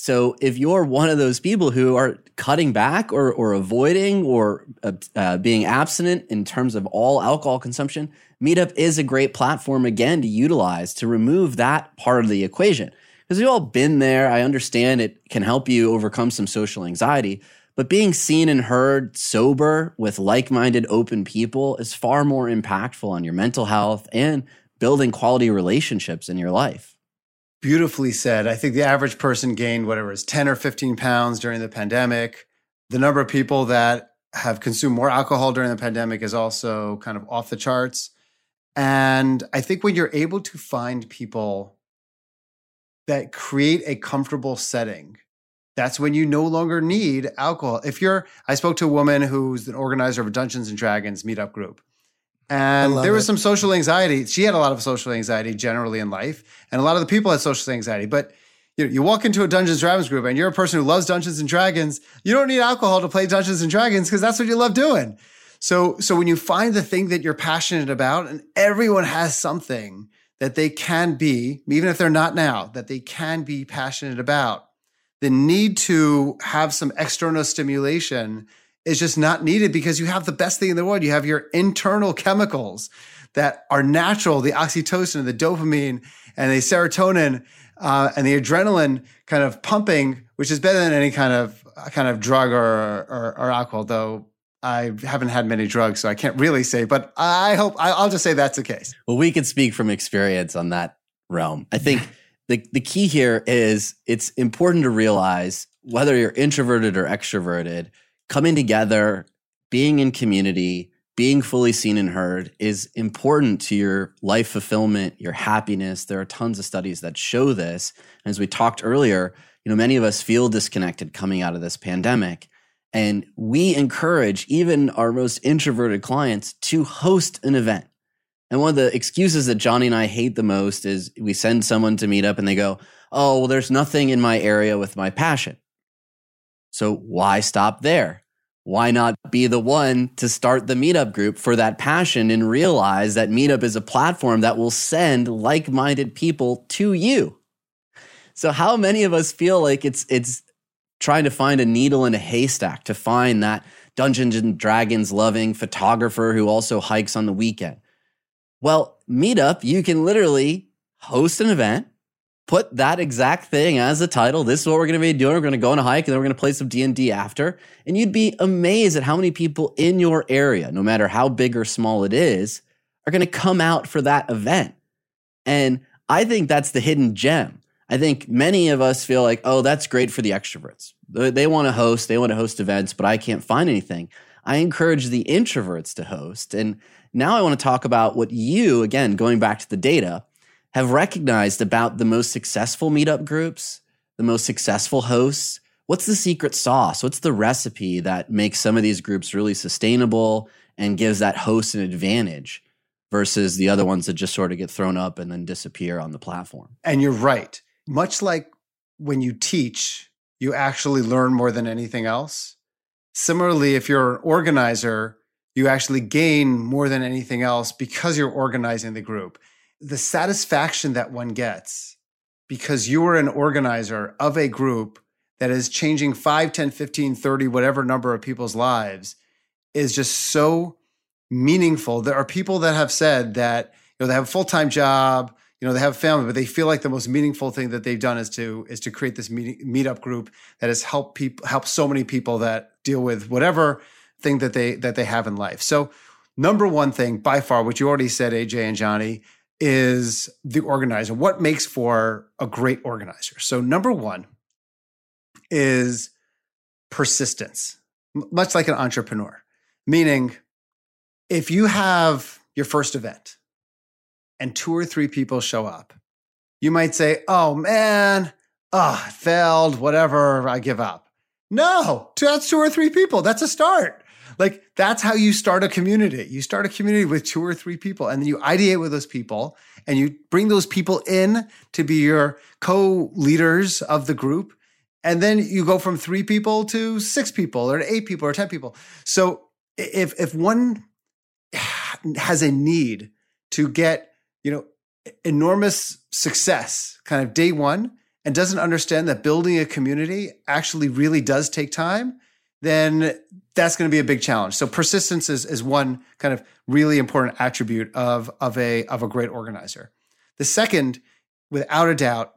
S1: So if you're one of those people who are cutting back or, or avoiding or uh, uh, being abstinent in terms of all alcohol consumption, Meetup is a great platform again to utilize to remove that part of the equation. Because we've all been there. I understand it can help you overcome some social anxiety, but being seen and heard sober with like minded, open people is far more impactful on your mental health and building quality relationships in your life.
S3: Beautifully said. I think the average person gained whatever is 10 or 15 pounds during the pandemic. The number of people that have consumed more alcohol during the pandemic is also kind of off the charts. And I think when you're able to find people that create a comfortable setting, that's when you no longer need alcohol. If you're, I spoke to a woman who's an organizer of a Dungeons and Dragons meetup group. And there was it. some social anxiety. She had a lot of social anxiety generally in life, and a lot of the people had social anxiety. But you know, you walk into a Dungeons and Dragons group, and you're a person who loves Dungeons and Dragons. You don't need alcohol to play Dungeons and Dragons because that's what you love doing. So, so when you find the thing that you're passionate about, and everyone has something that they can be, even if they're not now, that they can be passionate about, the need to have some external stimulation is just not needed because you have the best thing in the world. You have your internal chemicals that are natural, the oxytocin, and the dopamine, and the serotonin, uh, and the adrenaline kind of pumping, which is better than any kind of kind of drug or, or, or alcohol. Though I haven't had many drugs, so I can't really say. But I hope I'll just say that's the case.
S1: Well, we can speak from experience on that realm. I think the the key here is it's important to realize whether you're introverted or extroverted coming together, being in community, being fully seen and heard is important to your life fulfillment, your happiness. There are tons of studies that show this. And As we talked earlier, you know, many of us feel disconnected coming out of this pandemic. And we encourage even our most introverted clients to host an event. And one of the excuses that Johnny and I hate the most is we send someone to meet up and they go, Oh, well, there's nothing in my area with my passion. So why stop there? Why not be the one to start the meetup group for that passion and realize that meetup is a platform that will send like minded people to you? So, how many of us feel like it's, it's trying to find a needle in a haystack to find that Dungeons and Dragons loving photographer who also hikes on the weekend? Well, meetup, you can literally host an event put that exact thing as a title. This is what we're going to be doing. We're going to go on a hike and then we're going to play some D&D after. And you'd be amazed at how many people in your area, no matter how big or small it is, are going to come out for that event. And I think that's the hidden gem. I think many of us feel like, oh, that's great for the extroverts. They want to host, they want to host events, but I can't find anything. I encourage the introverts to host. And now I want to talk about what you, again, going back to the data, have recognized about the most successful meetup groups, the most successful hosts. What's the secret sauce? What's the recipe that makes some of these groups really sustainable and gives that host an advantage versus the other ones that just sort of get thrown up and then disappear on the platform?
S3: And you're right. Much like when you teach, you actually learn more than anything else. Similarly, if you're an organizer, you actually gain more than anything else because you're organizing the group the satisfaction that one gets because you are an organizer of a group that is changing 5, 10, 15, 30, whatever number of people's lives is just so meaningful. There are people that have said that, you know, they have a full-time job, you know, they have family, but they feel like the most meaningful thing that they've done is to is to create this meet, meetup group that has helped people help so many people that deal with whatever thing that they that they have in life. So number one thing by far, which you already said, AJ and Johnny, is the organizer. What makes for a great organizer? So, number one is persistence, much like an entrepreneur, meaning if you have your first event and two or three people show up, you might say, Oh man, oh, failed, whatever, I give up. No, that's two or three people. That's a start. Like that's how you start a community. You start a community with two or three people and then you ideate with those people and you bring those people in to be your co-leaders of the group. And then you go from three people to six people or eight people or 10 people. So if, if one has a need to get, you know, enormous success kind of day one and doesn't understand that building a community actually really does take time, then that's going to be a big challenge. So persistence is, is one kind of really important attribute of, of, a, of a great organizer. The second, without a doubt,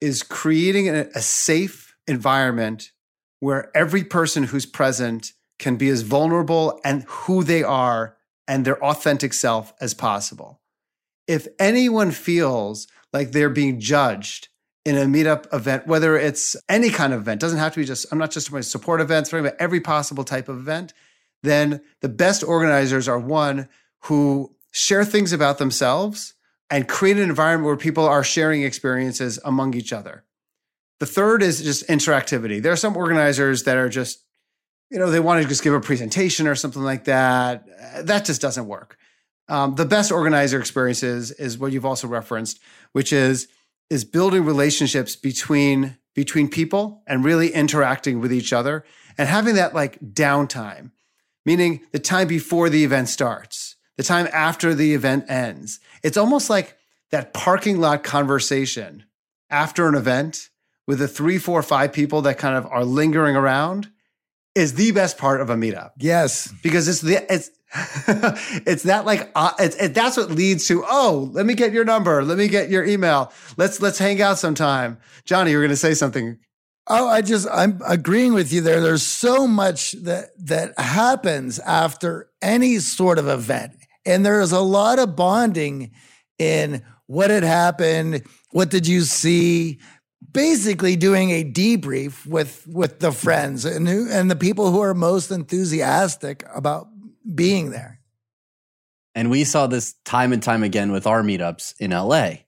S3: is creating a, a safe environment where every person who's present can be as vulnerable and who they are and their authentic self as possible. If anyone feels like they're being judged in a meetup event, whether it's any kind of event, doesn't have to be just, I'm not just about support events, but every possible type of event, then the best organizers are one who share things about themselves and create an environment where people are sharing experiences among each other. The third is just interactivity. There are some organizers that are just, you know, they want to just give a presentation or something like that. That just doesn't work. Um, the best organizer experiences is what you've also referenced, which is is building relationships between between people and really interacting with each other and having that like downtime, meaning the time before the event starts, the time after the event ends. It's almost like that parking lot conversation after an event with the three, four, five people that kind of are lingering around is the best part of a meetup.
S2: Yes,
S3: because it's the it's it's that like uh, it's it, that's what leads to oh let me get your number. Let me get your email. Let's let's hang out sometime. Johnny you were going to say something.
S2: Oh i just i'm agreeing with you there. There's so much that that happens after any sort of event. And there's a lot of bonding in what had happened what did you see? Basically doing a debrief with with the friends and who, and the people who are most enthusiastic about being there.
S1: And we saw this time and time again with our meetups in LA.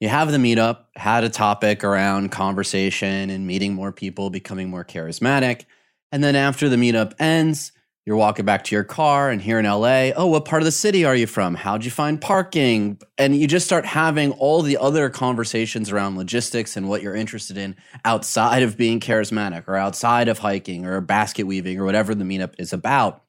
S1: You have the meetup, had a topic around conversation and meeting more people, becoming more charismatic. And then after the meetup ends, you're walking back to your car and here in LA, oh, what part of the city are you from? How'd you find parking? And you just start having all the other conversations around logistics and what you're interested in outside of being charismatic or outside of hiking or basket weaving or whatever the meetup is about.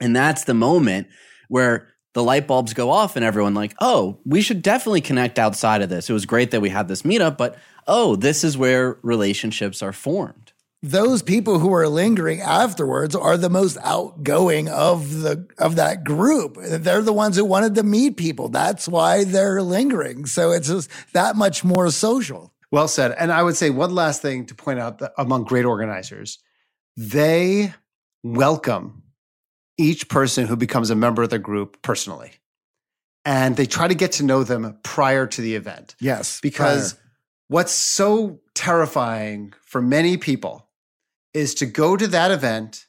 S1: And that's the moment where the light bulbs go off and everyone like, oh, we should definitely connect outside of this. It was great that we had this meetup, but oh, this is where relationships are formed.
S2: Those people who are lingering afterwards are the most outgoing of the of that group. They're the ones who wanted to meet people. That's why they're lingering. So it's just that much more social.
S3: Well said. And I would say one last thing to point out that among great organizers, they welcome each person who becomes a member of the group personally. And they try to get to know them prior to the event.
S2: Yes.
S3: Because prior. what's so terrifying for many people is to go to that event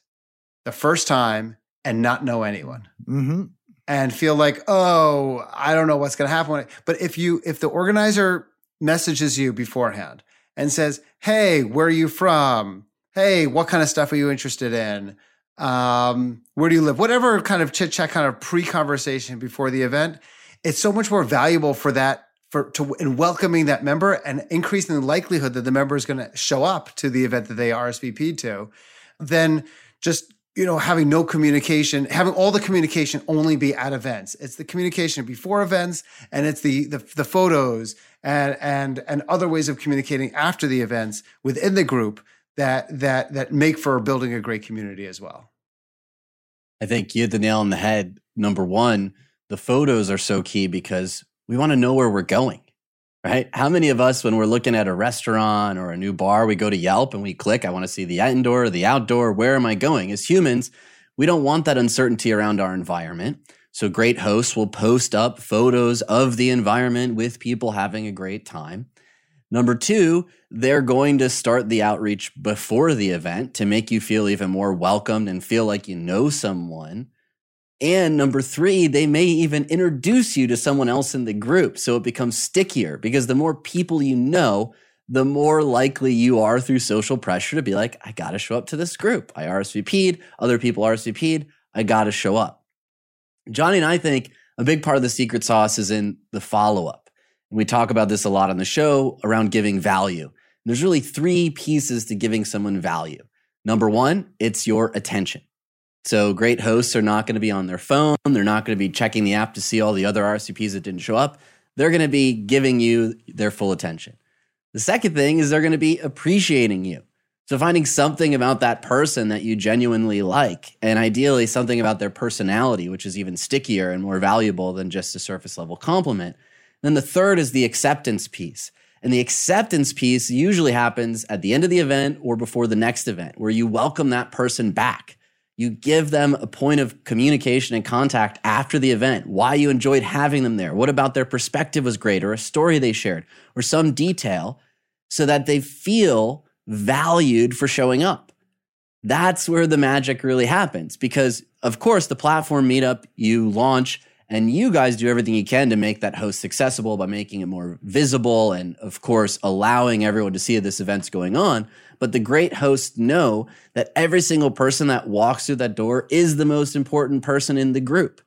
S3: the first time and not know anyone. Mm-hmm. And feel like, oh, I don't know what's going to happen. But if you, if the organizer messages you beforehand and says, "Hey, where are you from? Hey, what kind of stuff are you interested in? Um, where do you live, whatever kind of chit chat, kind of pre conversation before the event, it's so much more valuable for that for to in welcoming that member and increasing the likelihood that the member is going to show up to the event that they RSVP'd to, than just you know having no communication, having all the communication only be at events. It's the communication before events, and it's the the, the photos and and and other ways of communicating after the events within the group that that that make for building a great community as well.
S1: I think you hit the nail on the head. Number one, the photos are so key because we want to know where we're going, right? How many of us, when we're looking at a restaurant or a new bar, we go to Yelp and we click, I want to see the indoor, the outdoor, where am I going? As humans, we don't want that uncertainty around our environment. So great hosts will post up photos of the environment with people having a great time. Number two, they're going to start the outreach before the event to make you feel even more welcomed and feel like you know someone. And number three, they may even introduce you to someone else in the group. So it becomes stickier because the more people you know, the more likely you are through social pressure to be like, I got to show up to this group. I RSVP'd, other people RSVP'd. I got to show up. Johnny and I think a big part of the secret sauce is in the follow up. We talk about this a lot on the show around giving value. There's really three pieces to giving someone value. Number one, it's your attention. So great hosts are not going to be on their phone. They're not going to be checking the app to see all the other RSVPs that didn't show up. They're going to be giving you their full attention. The second thing is they're going to be appreciating you. So finding something about that person that you genuinely like, and ideally something about their personality, which is even stickier and more valuable than just a surface level compliment. Then the third is the acceptance piece. And the acceptance piece usually happens at the end of the event or before the next event, where you welcome that person back. You give them a point of communication and contact after the event, why you enjoyed having them there, what about their perspective was great, or a story they shared, or some detail, so that they feel valued for showing up. That's where the magic really happens because, of course, the platform meetup you launch and you guys do everything you can to make that host accessible by making it more visible and, of course, allowing everyone to see this event's going on. But the great hosts know that every single person that walks through that door is the most important person in the group,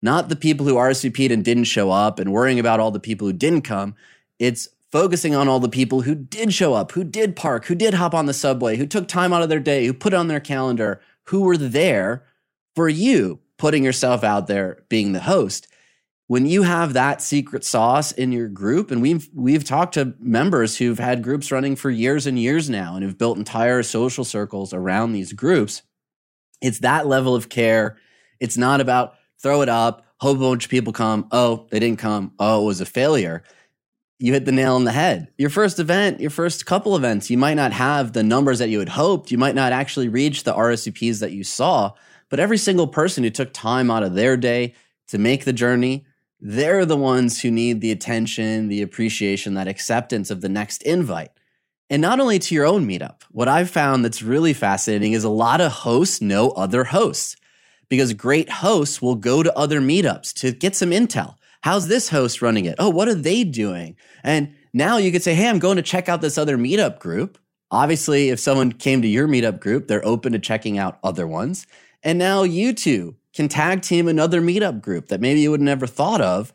S1: not the people who RSVP'd and didn't show up and worrying about all the people who didn't come. It's focusing on all the people who did show up, who did park, who did hop on the subway, who took time out of their day, who put on their calendar, who were there for you, putting yourself out there being the host. When you have that secret sauce in your group, and we've we've talked to members who've had groups running for years and years now and have built entire social circles around these groups, it's that level of care. It's not about throw it up, hope a bunch of people come. Oh, they didn't come. Oh, it was a failure you hit the nail on the head. Your first event, your first couple events, you might not have the numbers that you had hoped. You might not actually reach the RSVPs that you saw, but every single person who took time out of their day to make the journey, they're the ones who need the attention, the appreciation, that acceptance of the next invite. And not only to your own meetup. What I've found that's really fascinating is a lot of hosts know other hosts because great hosts will go to other meetups to get some intel How's this host running it? Oh, what are they doing? And now you could say, hey, I'm going to check out this other meetup group. Obviously, if someone came to your meetup group, they're open to checking out other ones. And now you two can tag team another meetup group that maybe you would never thought of.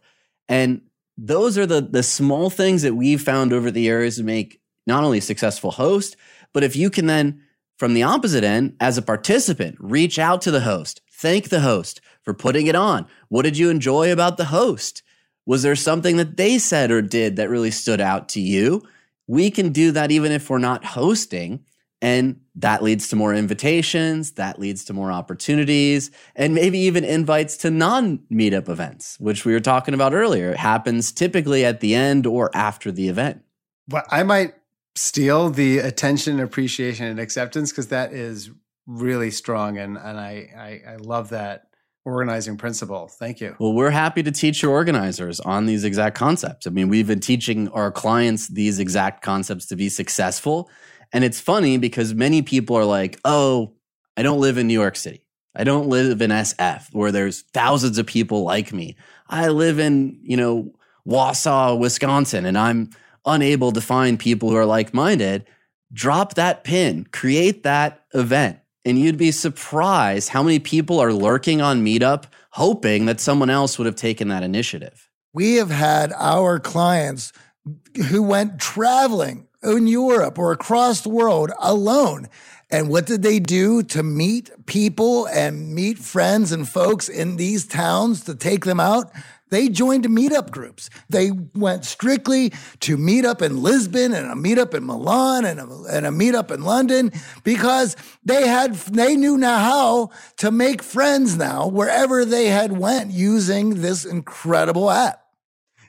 S1: And those are the, the small things that we've found over the years to make not only a successful host, but if you can then, from the opposite end, as a participant, reach out to the host, thank the host, for putting it on. What did you enjoy about the host? Was there something that they said or did that really stood out to you? We can do that even if we're not hosting. And that leads to more invitations, that leads to more opportunities, and maybe even invites to non meetup events, which we were talking about earlier. It happens typically at the end or after the event.
S3: But I might steal the attention, appreciation, and acceptance because that is really strong. And, and I, I, I love that organizing principle. Thank you.
S1: Well, we're happy to teach your organizers on these exact concepts. I mean, we've been teaching our clients these exact concepts to be successful. And it's funny because many people are like, oh, I don't live in New York City. I don't live in SF where there's thousands of people like me. I live in, you know, Wausau, Wisconsin, and I'm unable to find people who are like minded. Drop that pin, create that event and you'd be surprised how many people are lurking on Meetup hoping that someone else would have taken that initiative.
S2: We have had our clients who went traveling in Europe or across the world alone. And what did they do to meet people and meet friends and folks in these towns to take them out? They joined meetup groups. They went strictly to meetup in Lisbon and a meetup in Milan and a, and a meetup in London because they had they knew now how to make friends now wherever they had went using this incredible app.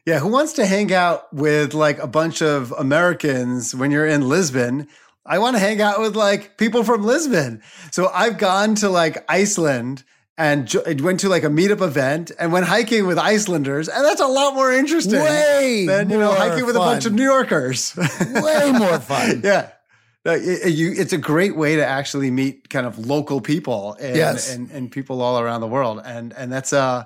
S3: Yeah, who wants to hang out with like a bunch of Americans when you're in Lisbon? I want to hang out with like people from Lisbon. So I've gone to like Iceland and jo- went to like a meetup event and went hiking with Icelanders, and that's a lot more interesting
S2: Way
S3: than you know hiking with
S2: fun.
S3: a bunch of New Yorkers.
S2: Way more fun.
S3: yeah. It, you, it's a great way to actually meet kind of local people and,
S2: Yes.
S3: and, and people all around the world. And, and that's uh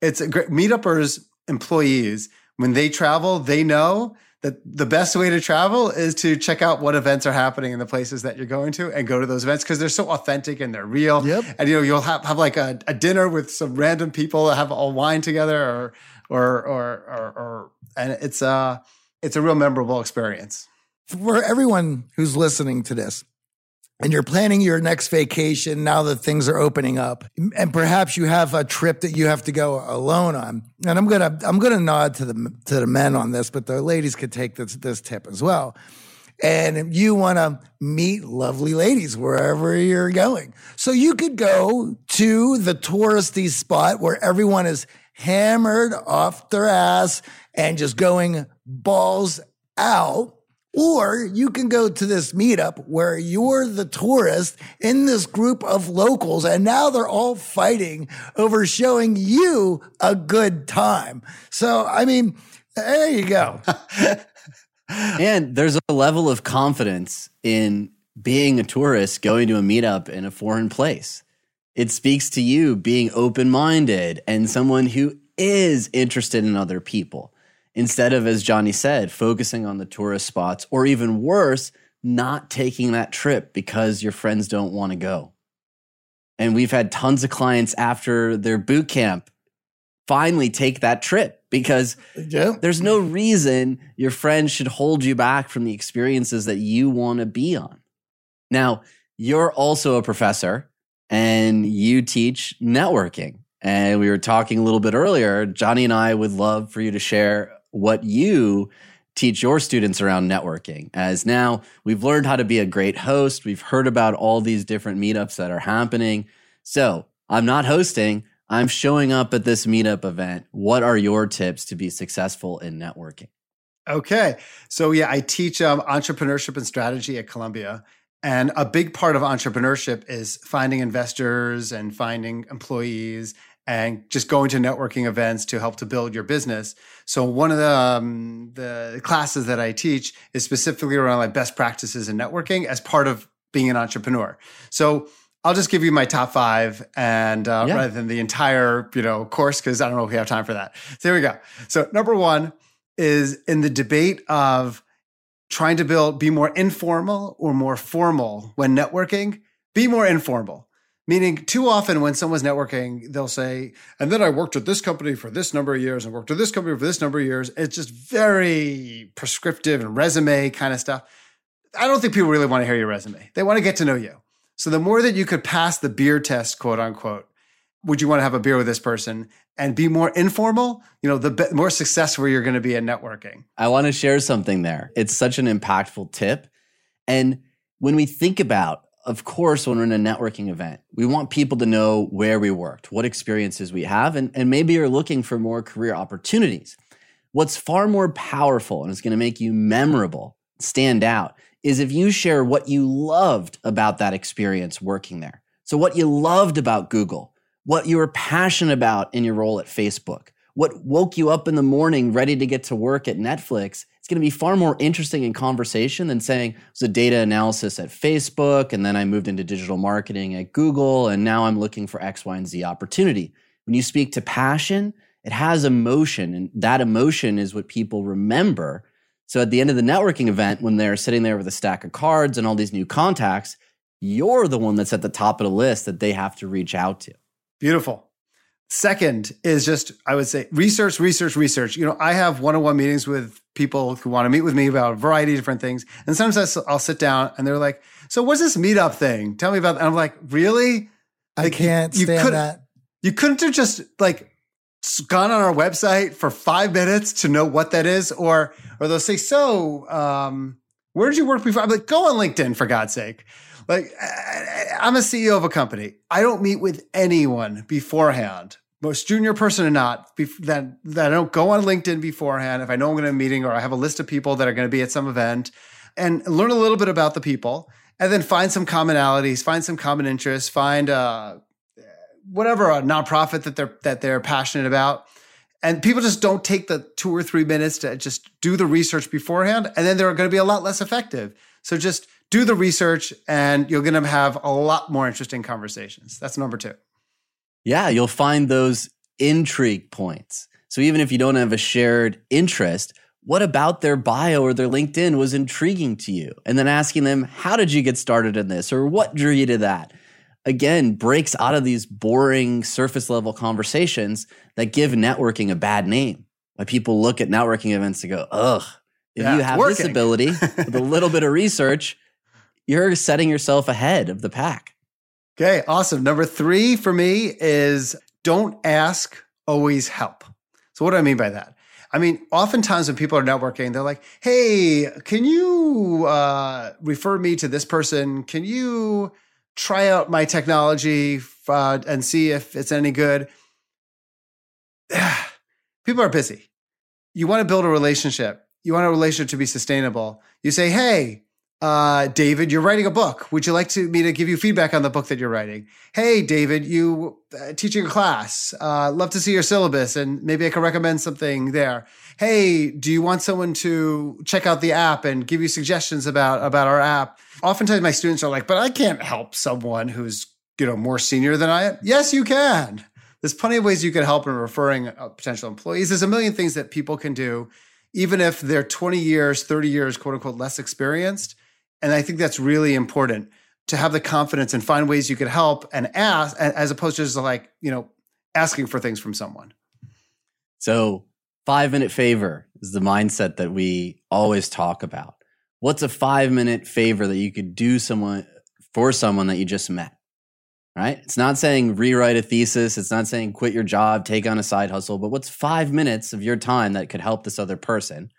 S3: it's a great meetuppers employees. When they travel, they know that the best way to travel is to check out what events are happening in the places that you're going to and go to those events because they're so authentic and they're real.
S2: Yep.
S3: And you know, you'll have, have like a, a dinner with some random people that have all wine together or or or or, or and it's uh it's a real memorable experience.
S2: For everyone who's listening to this, and you're planning your next vacation now that things are opening up and perhaps you have a trip that you have to go alone on. And i'm gonna i'm gonna nod to the to the men on this but the ladies could take this this tip as well. And you want to meet lovely ladies wherever you're going. So you could go to the touristy spot where everyone is hammered off their ass and just going balls out or you can go to this meetup where you're the tourist in this group of locals and now they're all fighting over showing you a good time. So, I mean, there you go.
S1: and there's a level of confidence in being a tourist going to a meetup in a foreign place. It speaks to you being open minded and someone who is interested in other people instead of, as Johnny said, focusing on the tourist spots, or even worse, not taking that trip because your friends don't want to go. And we've had tons of clients after their boot camp finally take that trip because yeah. there's no reason your friends should hold you back from the experiences that you want to be on. Now, you're also a professor and you teach networking. And we were talking a little bit earlier. Johnny and I would love for you to share what you teach your students around networking. As now we've learned how to be a great host, we've heard about all these different meetups that are happening. So I'm not hosting, I'm showing up at this meetup event. What are your tips to be successful in networking?
S3: Okay. So, yeah, I teach um, entrepreneurship and strategy at Columbia. And a big part of entrepreneurship is finding investors and finding employees and just going to networking events to help to build your business. So one of the um, the classes that I teach is specifically around like best practices in networking as part of being an entrepreneur. So I'll just give you my top five, and uh, yeah. rather than the entire you know course, because I don't know if we have time for that. So here we go. So number one is in the debate of trying to build be more informal or more formal when networking. Be more informal. Meaning, too often when someone's networking, they'll say, and then I worked at this company for this number of years and worked at this company for this number of years. It's just very prescriptive and resume kind of stuff. I don't think people really want to hear your resume. They want to get to know you. So the more that you could pass the beer test, quote unquote, would you want to have a beer with this person and be more informal? You know, the more successful you're going to be in networking.
S1: I want to share something there. It's such an impactful tip. And when we think about of course, when we're in a networking event, we want people to know where we worked, what experiences we have, and, and maybe you're looking for more career opportunities. What's far more powerful and is going to make you memorable, stand out, is if you share what you loved about that experience working there. So, what you loved about Google, what you were passionate about in your role at Facebook, what woke you up in the morning ready to get to work at Netflix, going to be far more interesting in conversation than saying it was a data analysis at Facebook and then I moved into digital marketing at Google and now I'm looking for X, Y, and Z opportunity. When you speak to passion, it has emotion and that emotion is what people remember. So at the end of the networking event, when they're sitting there with a stack of cards and all these new contacts, you're the one that's at the top of the list that they have to reach out to.
S3: Beautiful. Second is just, I would say, research, research, research. You know, I have one on one meetings with people who want to meet with me about a variety of different things. And sometimes I'll sit down and they're like, So what's this meetup thing? Tell me about that. And I'm like, Really?
S2: I like, can't you, stand that.
S3: You couldn't have just like gone on our website for five minutes to know what that is? Or, or they'll say, So, um, where did you work before? I'm like, Go on LinkedIn for God's sake. Like, I'm a CEO of a company. I don't meet with anyone beforehand, most junior person or not, that, that I don't go on LinkedIn beforehand. If I know I'm going to a meeting or I have a list of people that are going to be at some event and learn a little bit about the people and then find some commonalities, find some common interests, find uh, whatever a nonprofit that they're that they're passionate about. And people just don't take the two or three minutes to just do the research beforehand, and then they're going to be a lot less effective. So just do the research and you're going to have a lot more interesting conversations. That's number two.
S1: Yeah, you'll find those intrigue points. So even if you don't have a shared interest, what about their bio or their LinkedIn was intriguing to you? And then asking them, how did you get started in this or what drew you to that? Again, breaks out of these boring surface level conversations that give networking a bad name. Why people look at networking events and go, ugh, if
S3: Yeah,
S1: you have
S3: working.
S1: this ability with a little bit of research, you're setting yourself ahead of the pack.
S3: Okay, awesome. Number three for me is don't ask, always help. So, what do I mean by that? I mean, oftentimes when people are networking, they're like, hey, can you uh, refer me to this person? Can you try out my technology uh, and see if it's any good? people are busy. You want to build a relationship, you want a relationship to be sustainable. You say, hey, uh, David, you're writing a book. Would you like to, me to give you feedback on the book that you're writing? Hey, David, you uh, teaching a class. Uh, love to see your syllabus, and maybe I can recommend something there. Hey, do you want someone to check out the app and give you suggestions about about our app? Oftentimes, my students are like, "But I can't help someone who's you know more senior than I am." Yes, you can. There's plenty of ways you can help in referring uh, potential employees. There's a million things that people can do, even if they're 20 years, 30 years, quote unquote, less experienced. And I think that's really important to have the confidence and find ways you could help and ask, as opposed to just like, you know, asking for things from someone.
S1: So, five minute favor is the mindset that we always talk about. What's a five minute favor that you could do someone for someone that you just met? Right? It's not saying rewrite a thesis. It's not saying quit your job, take on a side hustle, but what's five minutes of your time that could help this other person?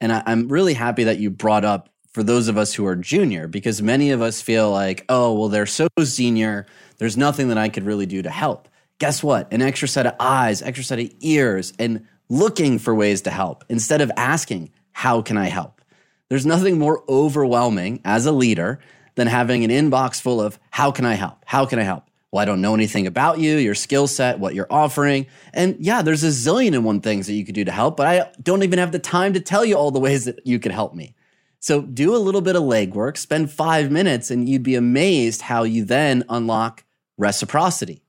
S1: And I, I'm really happy that you brought up for those of us who are junior, because many of us feel like, oh, well, they're so senior. There's nothing that I could really do to help. Guess what? An extra set of eyes, extra set of ears, and looking for ways to help instead of asking, how can I help? There's nothing more overwhelming as a leader than having an inbox full of, how can I help? How can I help? Well, I don't know anything about you, your skill set, what you're offering. And yeah, there's a zillion and one things that you could do to help, but I don't even have the time to tell you all the ways that you could help me. So do a little bit of legwork, spend five minutes, and you'd be amazed how you then unlock reciprocity.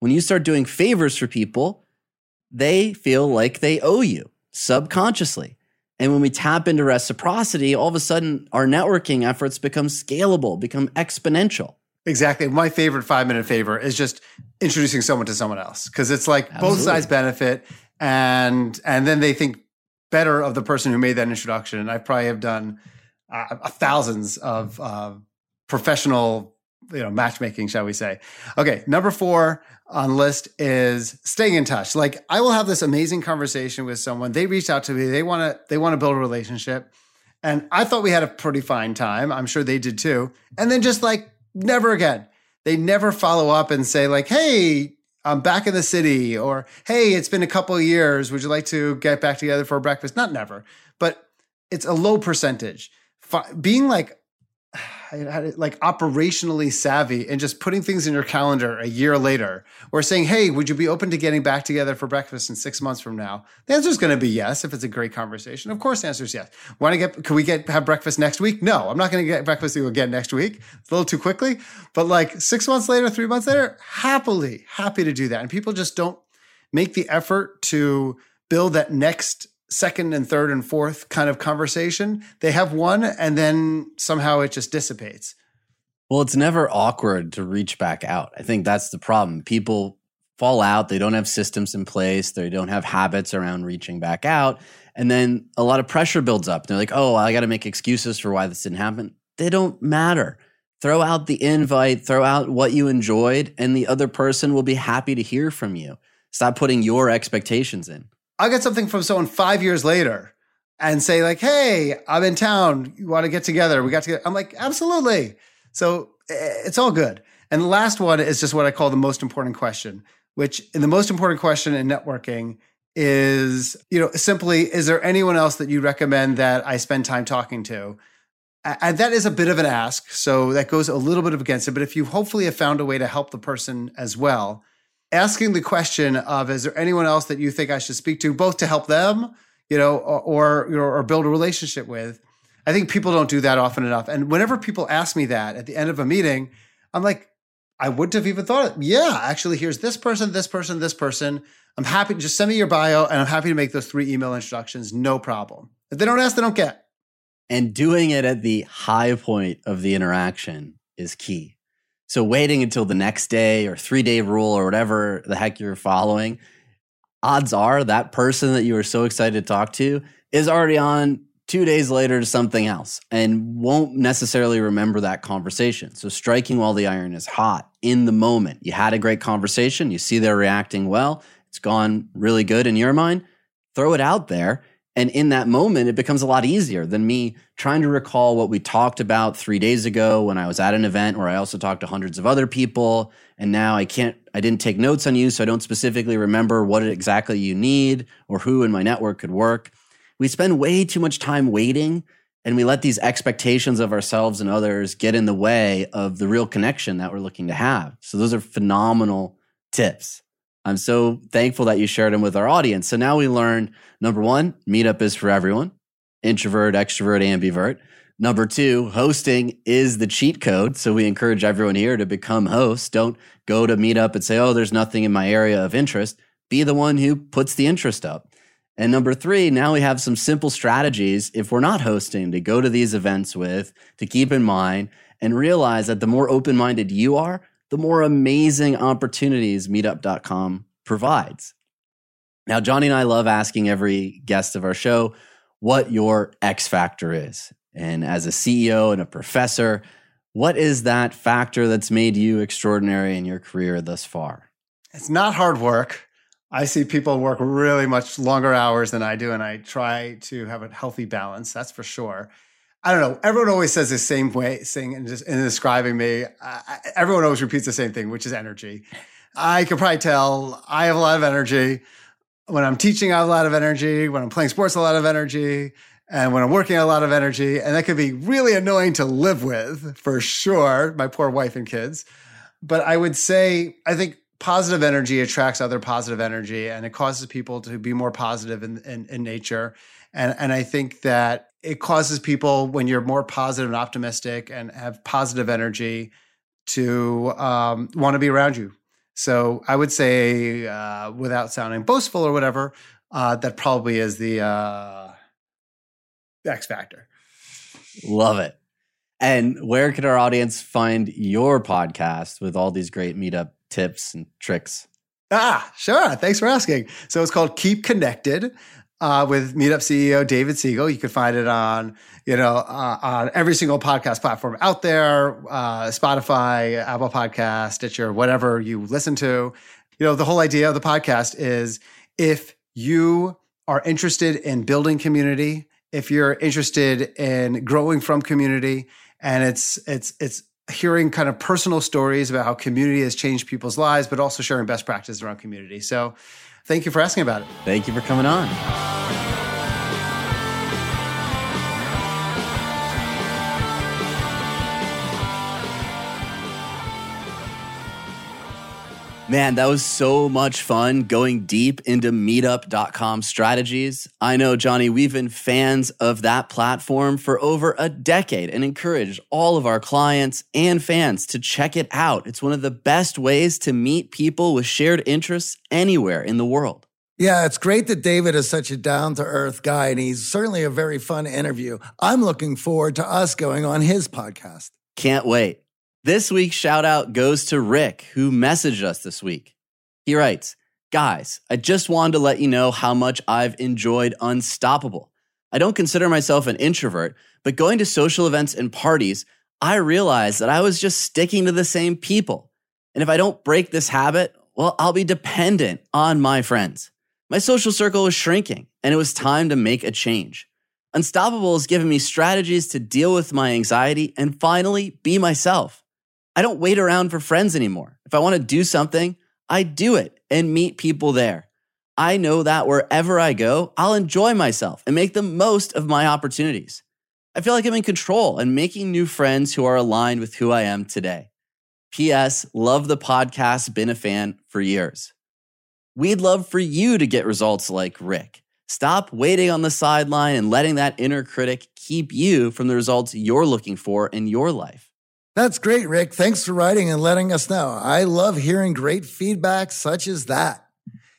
S1: When you start doing favors for people, they feel like they owe you subconsciously. And when we tap into reciprocity, all of a sudden our networking efforts become scalable, become exponential.
S3: Exactly. My favorite five minute favor is just introducing someone to someone else because it's like both sides benefit, and and then they think better of the person who made that introduction. And I probably have done uh, thousands of uh, professional, you know, matchmaking, shall we say? Okay, number four on list is staying in touch. Like I will have this amazing conversation with someone. They reached out to me. They want to they want to build a relationship. And I thought we had a pretty fine time. I'm sure they did too. And then just like never again. They never follow up and say like, "Hey, I'm back in the city," or "Hey, it's been a couple years. Would you like to get back together for breakfast?" Not never, but it's a low percentage. Fi- Being like like operationally savvy and just putting things in your calendar a year later or saying hey would you be open to getting back together for breakfast in six months from now? The answer is going to be yes if it's a great conversation. Of course the answer is yes. Want to get can we get have breakfast next week? No i'm not going to get breakfast again next week. It's a little too quickly. But like six months later three months later happily happy to do that. And people just don't make the effort to build that next second and third and fourth kind of conversation. They have one and then somehow it just dissipates.
S1: Well, it's never awkward to reach back out. I think that's the problem. People fall out, they don't have systems in place, they don't have habits around reaching back out. And then a lot of pressure builds up. They're like, oh, I got to make excuses for why this didn't happen. They don't matter. Throw out the invite, throw out what you enjoyed, and the other person will be happy to hear from you. Stop putting your expectations in.
S3: I'll get something from someone five years later and say, like, hey, I'm in town. You want to get together? We got together. I'm like, absolutely. So eh, it's all good. And the last one is just what I call the most important question, which in the most important question in networking is, you know, simply, is there anyone else that you recommend that I spend time talking to? And that is a bit of an ask. So that goes a little bit against it. But if you hopefully have found a way to help the person as well, asking the question of is there anyone else that you think I should speak to, both to help them, you know, or or, or build a relationship with. I think people don't do that often enough. And whenever people ask me that at the end of a meeting, I'm like, I wouldn't have even thought, it. yeah, actually, here's this person, this person, this person. I'm happy. Just send me your bio, and I'm happy to make those three email introductions. No problem. If they don't ask, they don't get.
S1: And doing it at the high point of the interaction is key. So waiting until the next day or three day rule or whatever the heck you're following, odds are that person that you were so excited to talk to is already on two days later to something else and won't necessarily remember that conversation. So, striking while the iron is hot in the moment. You had a great conversation, you see they're reacting well, it's gone really good in your mind, throw it out there. And in that moment, it becomes a lot easier than me trying to recall what we talked about three days ago when I was at an event where I also talked to hundreds of other people. And now I can't, I didn't take notes on you, so I don't specifically remember what exactly you need or who in my network could work we spend way too much time waiting and we let these expectations of ourselves and others get in the way of the real connection that we're looking to have. So those are phenomenal tips. I'm so thankful that you shared them with our audience. So now we learn number one, meetup is for everyone, introvert, extrovert, ambivert. Number two, hosting is the cheat code. So we encourage everyone here to become hosts. Don't go to meetup and say, oh, there's nothing in my area of interest. Be the one who puts the interest up. And number three, now we have some simple strategies if we're not hosting to go to these events with, to keep in mind and realize that the more open minded you are, the more amazing opportunities meetup.com provides. Now, Johnny and I love asking every guest of our show what your X factor is. And as a CEO and a professor, what is that factor that's made you extraordinary in your career thus far?
S3: It's not hard work. I see people work really much longer hours than I do, and I try to have a healthy balance. That's for sure. I don't know. Everyone always says the same way, saying and just in describing me. Everyone always repeats the same thing, which is energy. I can probably tell I have a lot of energy. When I'm teaching, I have a lot of energy. When I'm playing sports, a lot of energy. And when I'm working, a lot of energy. And that could be really annoying to live with for sure. My poor wife and kids. But I would say, I think positive energy attracts other positive energy and it causes people to be more positive in, in, in, nature. And, and I think that it causes people, when you're more positive and optimistic and have positive energy, to um, want to be around you. So I would say, uh, without sounding boastful or whatever, uh, that probably is the uh, X factor.
S1: Love it. And where can our audience find your podcast with all these great meetup tips and tricks?
S3: Ah, sure. Thanks for asking. So it's called Keep Connected uh, with Meetup CEO David Siegel. You can find it on, you know, uh, on every single podcast platform out there, uh, Spotify, Apple Podcast, Stitcher, whatever you listen to. You know, the whole idea of the podcast is if you are interested in building community, if you're interested in growing from community, and it's it's it's hearing kind of personal stories about how community has changed people's lives, but also sharing best practices around community. So thank you for asking about it.
S1: Thank you for coming on. Man, that was so much fun going deep into meetup.com strategies. I know, Johnny, we've been fans of that platform for over a decade and encourage all of our clients and fans to check it out. It's one of the best ways to meet people with shared interests anywhere in the world.
S2: Yeah, it's great that David is such a down to earth guy, and he's certainly a very fun interview. I'm looking forward to us going on his podcast.
S1: Can't wait. This week's shout out goes to Rick, who messaged us this week. He writes, Guys, I just wanted to let you know how much I've enjoyed Unstoppable. I don't consider myself an introvert, but going to social events and parties, I realized that I was just sticking to the same people. And if I don't break this habit, well, I'll be dependent on my friends. My social circle was shrinking, and it was time to make a change. Unstoppable has given me strategies to deal with my anxiety and finally be myself. I don't wait around for friends anymore. If I want to do something, I do it and meet people there. I know that wherever I go, I'll enjoy myself and make the most of my opportunities. I feel like I'm in control and making new friends who are aligned with who I am today. P.S. Love the podcast, been a fan for years. We'd love for you to get results like Rick. Stop waiting on the sideline and letting that inner critic keep you from the results you're looking for in your life.
S2: That's great, Rick. Thanks for writing and letting us know. I love hearing great feedback such as that.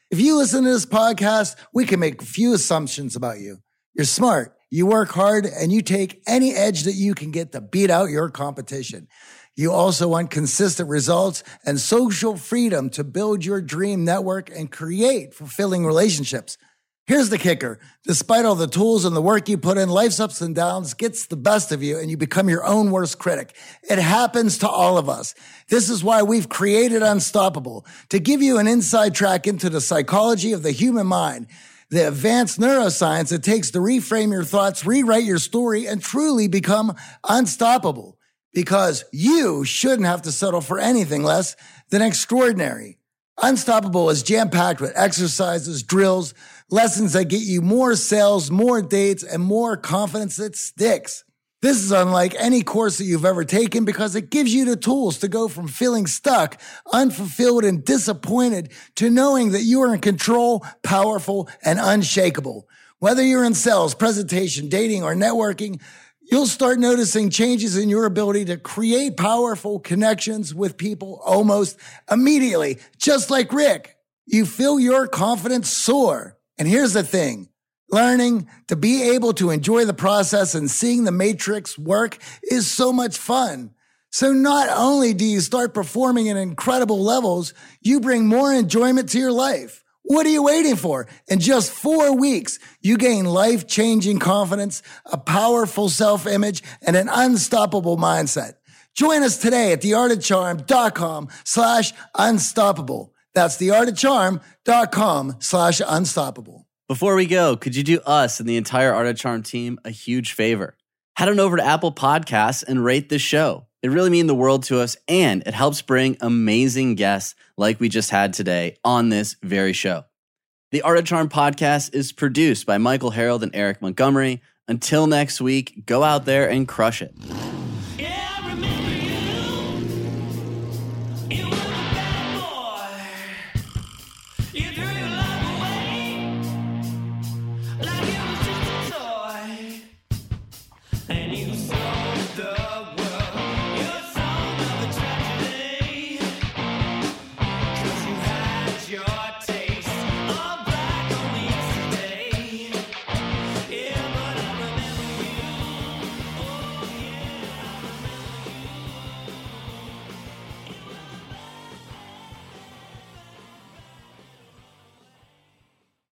S2: If you listen to this podcast, we can make a few assumptions about you. You're smart, you work hard, and you take any edge that you can get to beat out your competition. You also want consistent results and social freedom to build your dream network and create fulfilling relationships. Here's the kicker. Despite all the tools and the work you put in, life's ups and downs gets the best of you and you become your own worst critic. It happens to all of us. This is why we've created Unstoppable to give you an inside track into the psychology of the human mind, the advanced neuroscience it takes to reframe your thoughts, rewrite your story, and truly become unstoppable because you shouldn't have to settle for anything less than extraordinary. Unstoppable is jam packed with exercises, drills, lessons that get you more sales, more dates, and more confidence that sticks. This is unlike any course that you've ever taken because it gives you the tools to go from feeling stuck, unfulfilled, and disappointed to knowing that you are in control, powerful, and unshakable. Whether you're in sales, presentation, dating, or networking, you'll start noticing changes in your ability to create powerful connections with people almost immediately, just like Rick. You feel your confidence soar. And here's the thing. Learning to be able to enjoy the process and seeing the matrix work is so much fun. So not only do you start performing at incredible levels, you bring more enjoyment to your life. What are you waiting for? In just four weeks, you gain life changing confidence, a powerful self image, and an unstoppable mindset. Join us today at theartofcharm.com slash unstoppable. That's theartofcharm.com slash unstoppable.
S1: Before we go, could you do us and the entire Art of Charm team a huge favor? Head on over to Apple Podcasts and rate this show. It really means the world to us, and it helps bring amazing guests like we just had today on this very show. The Art of Charm podcast is produced by Michael Harold and Eric Montgomery. Until next week, go out there and crush it.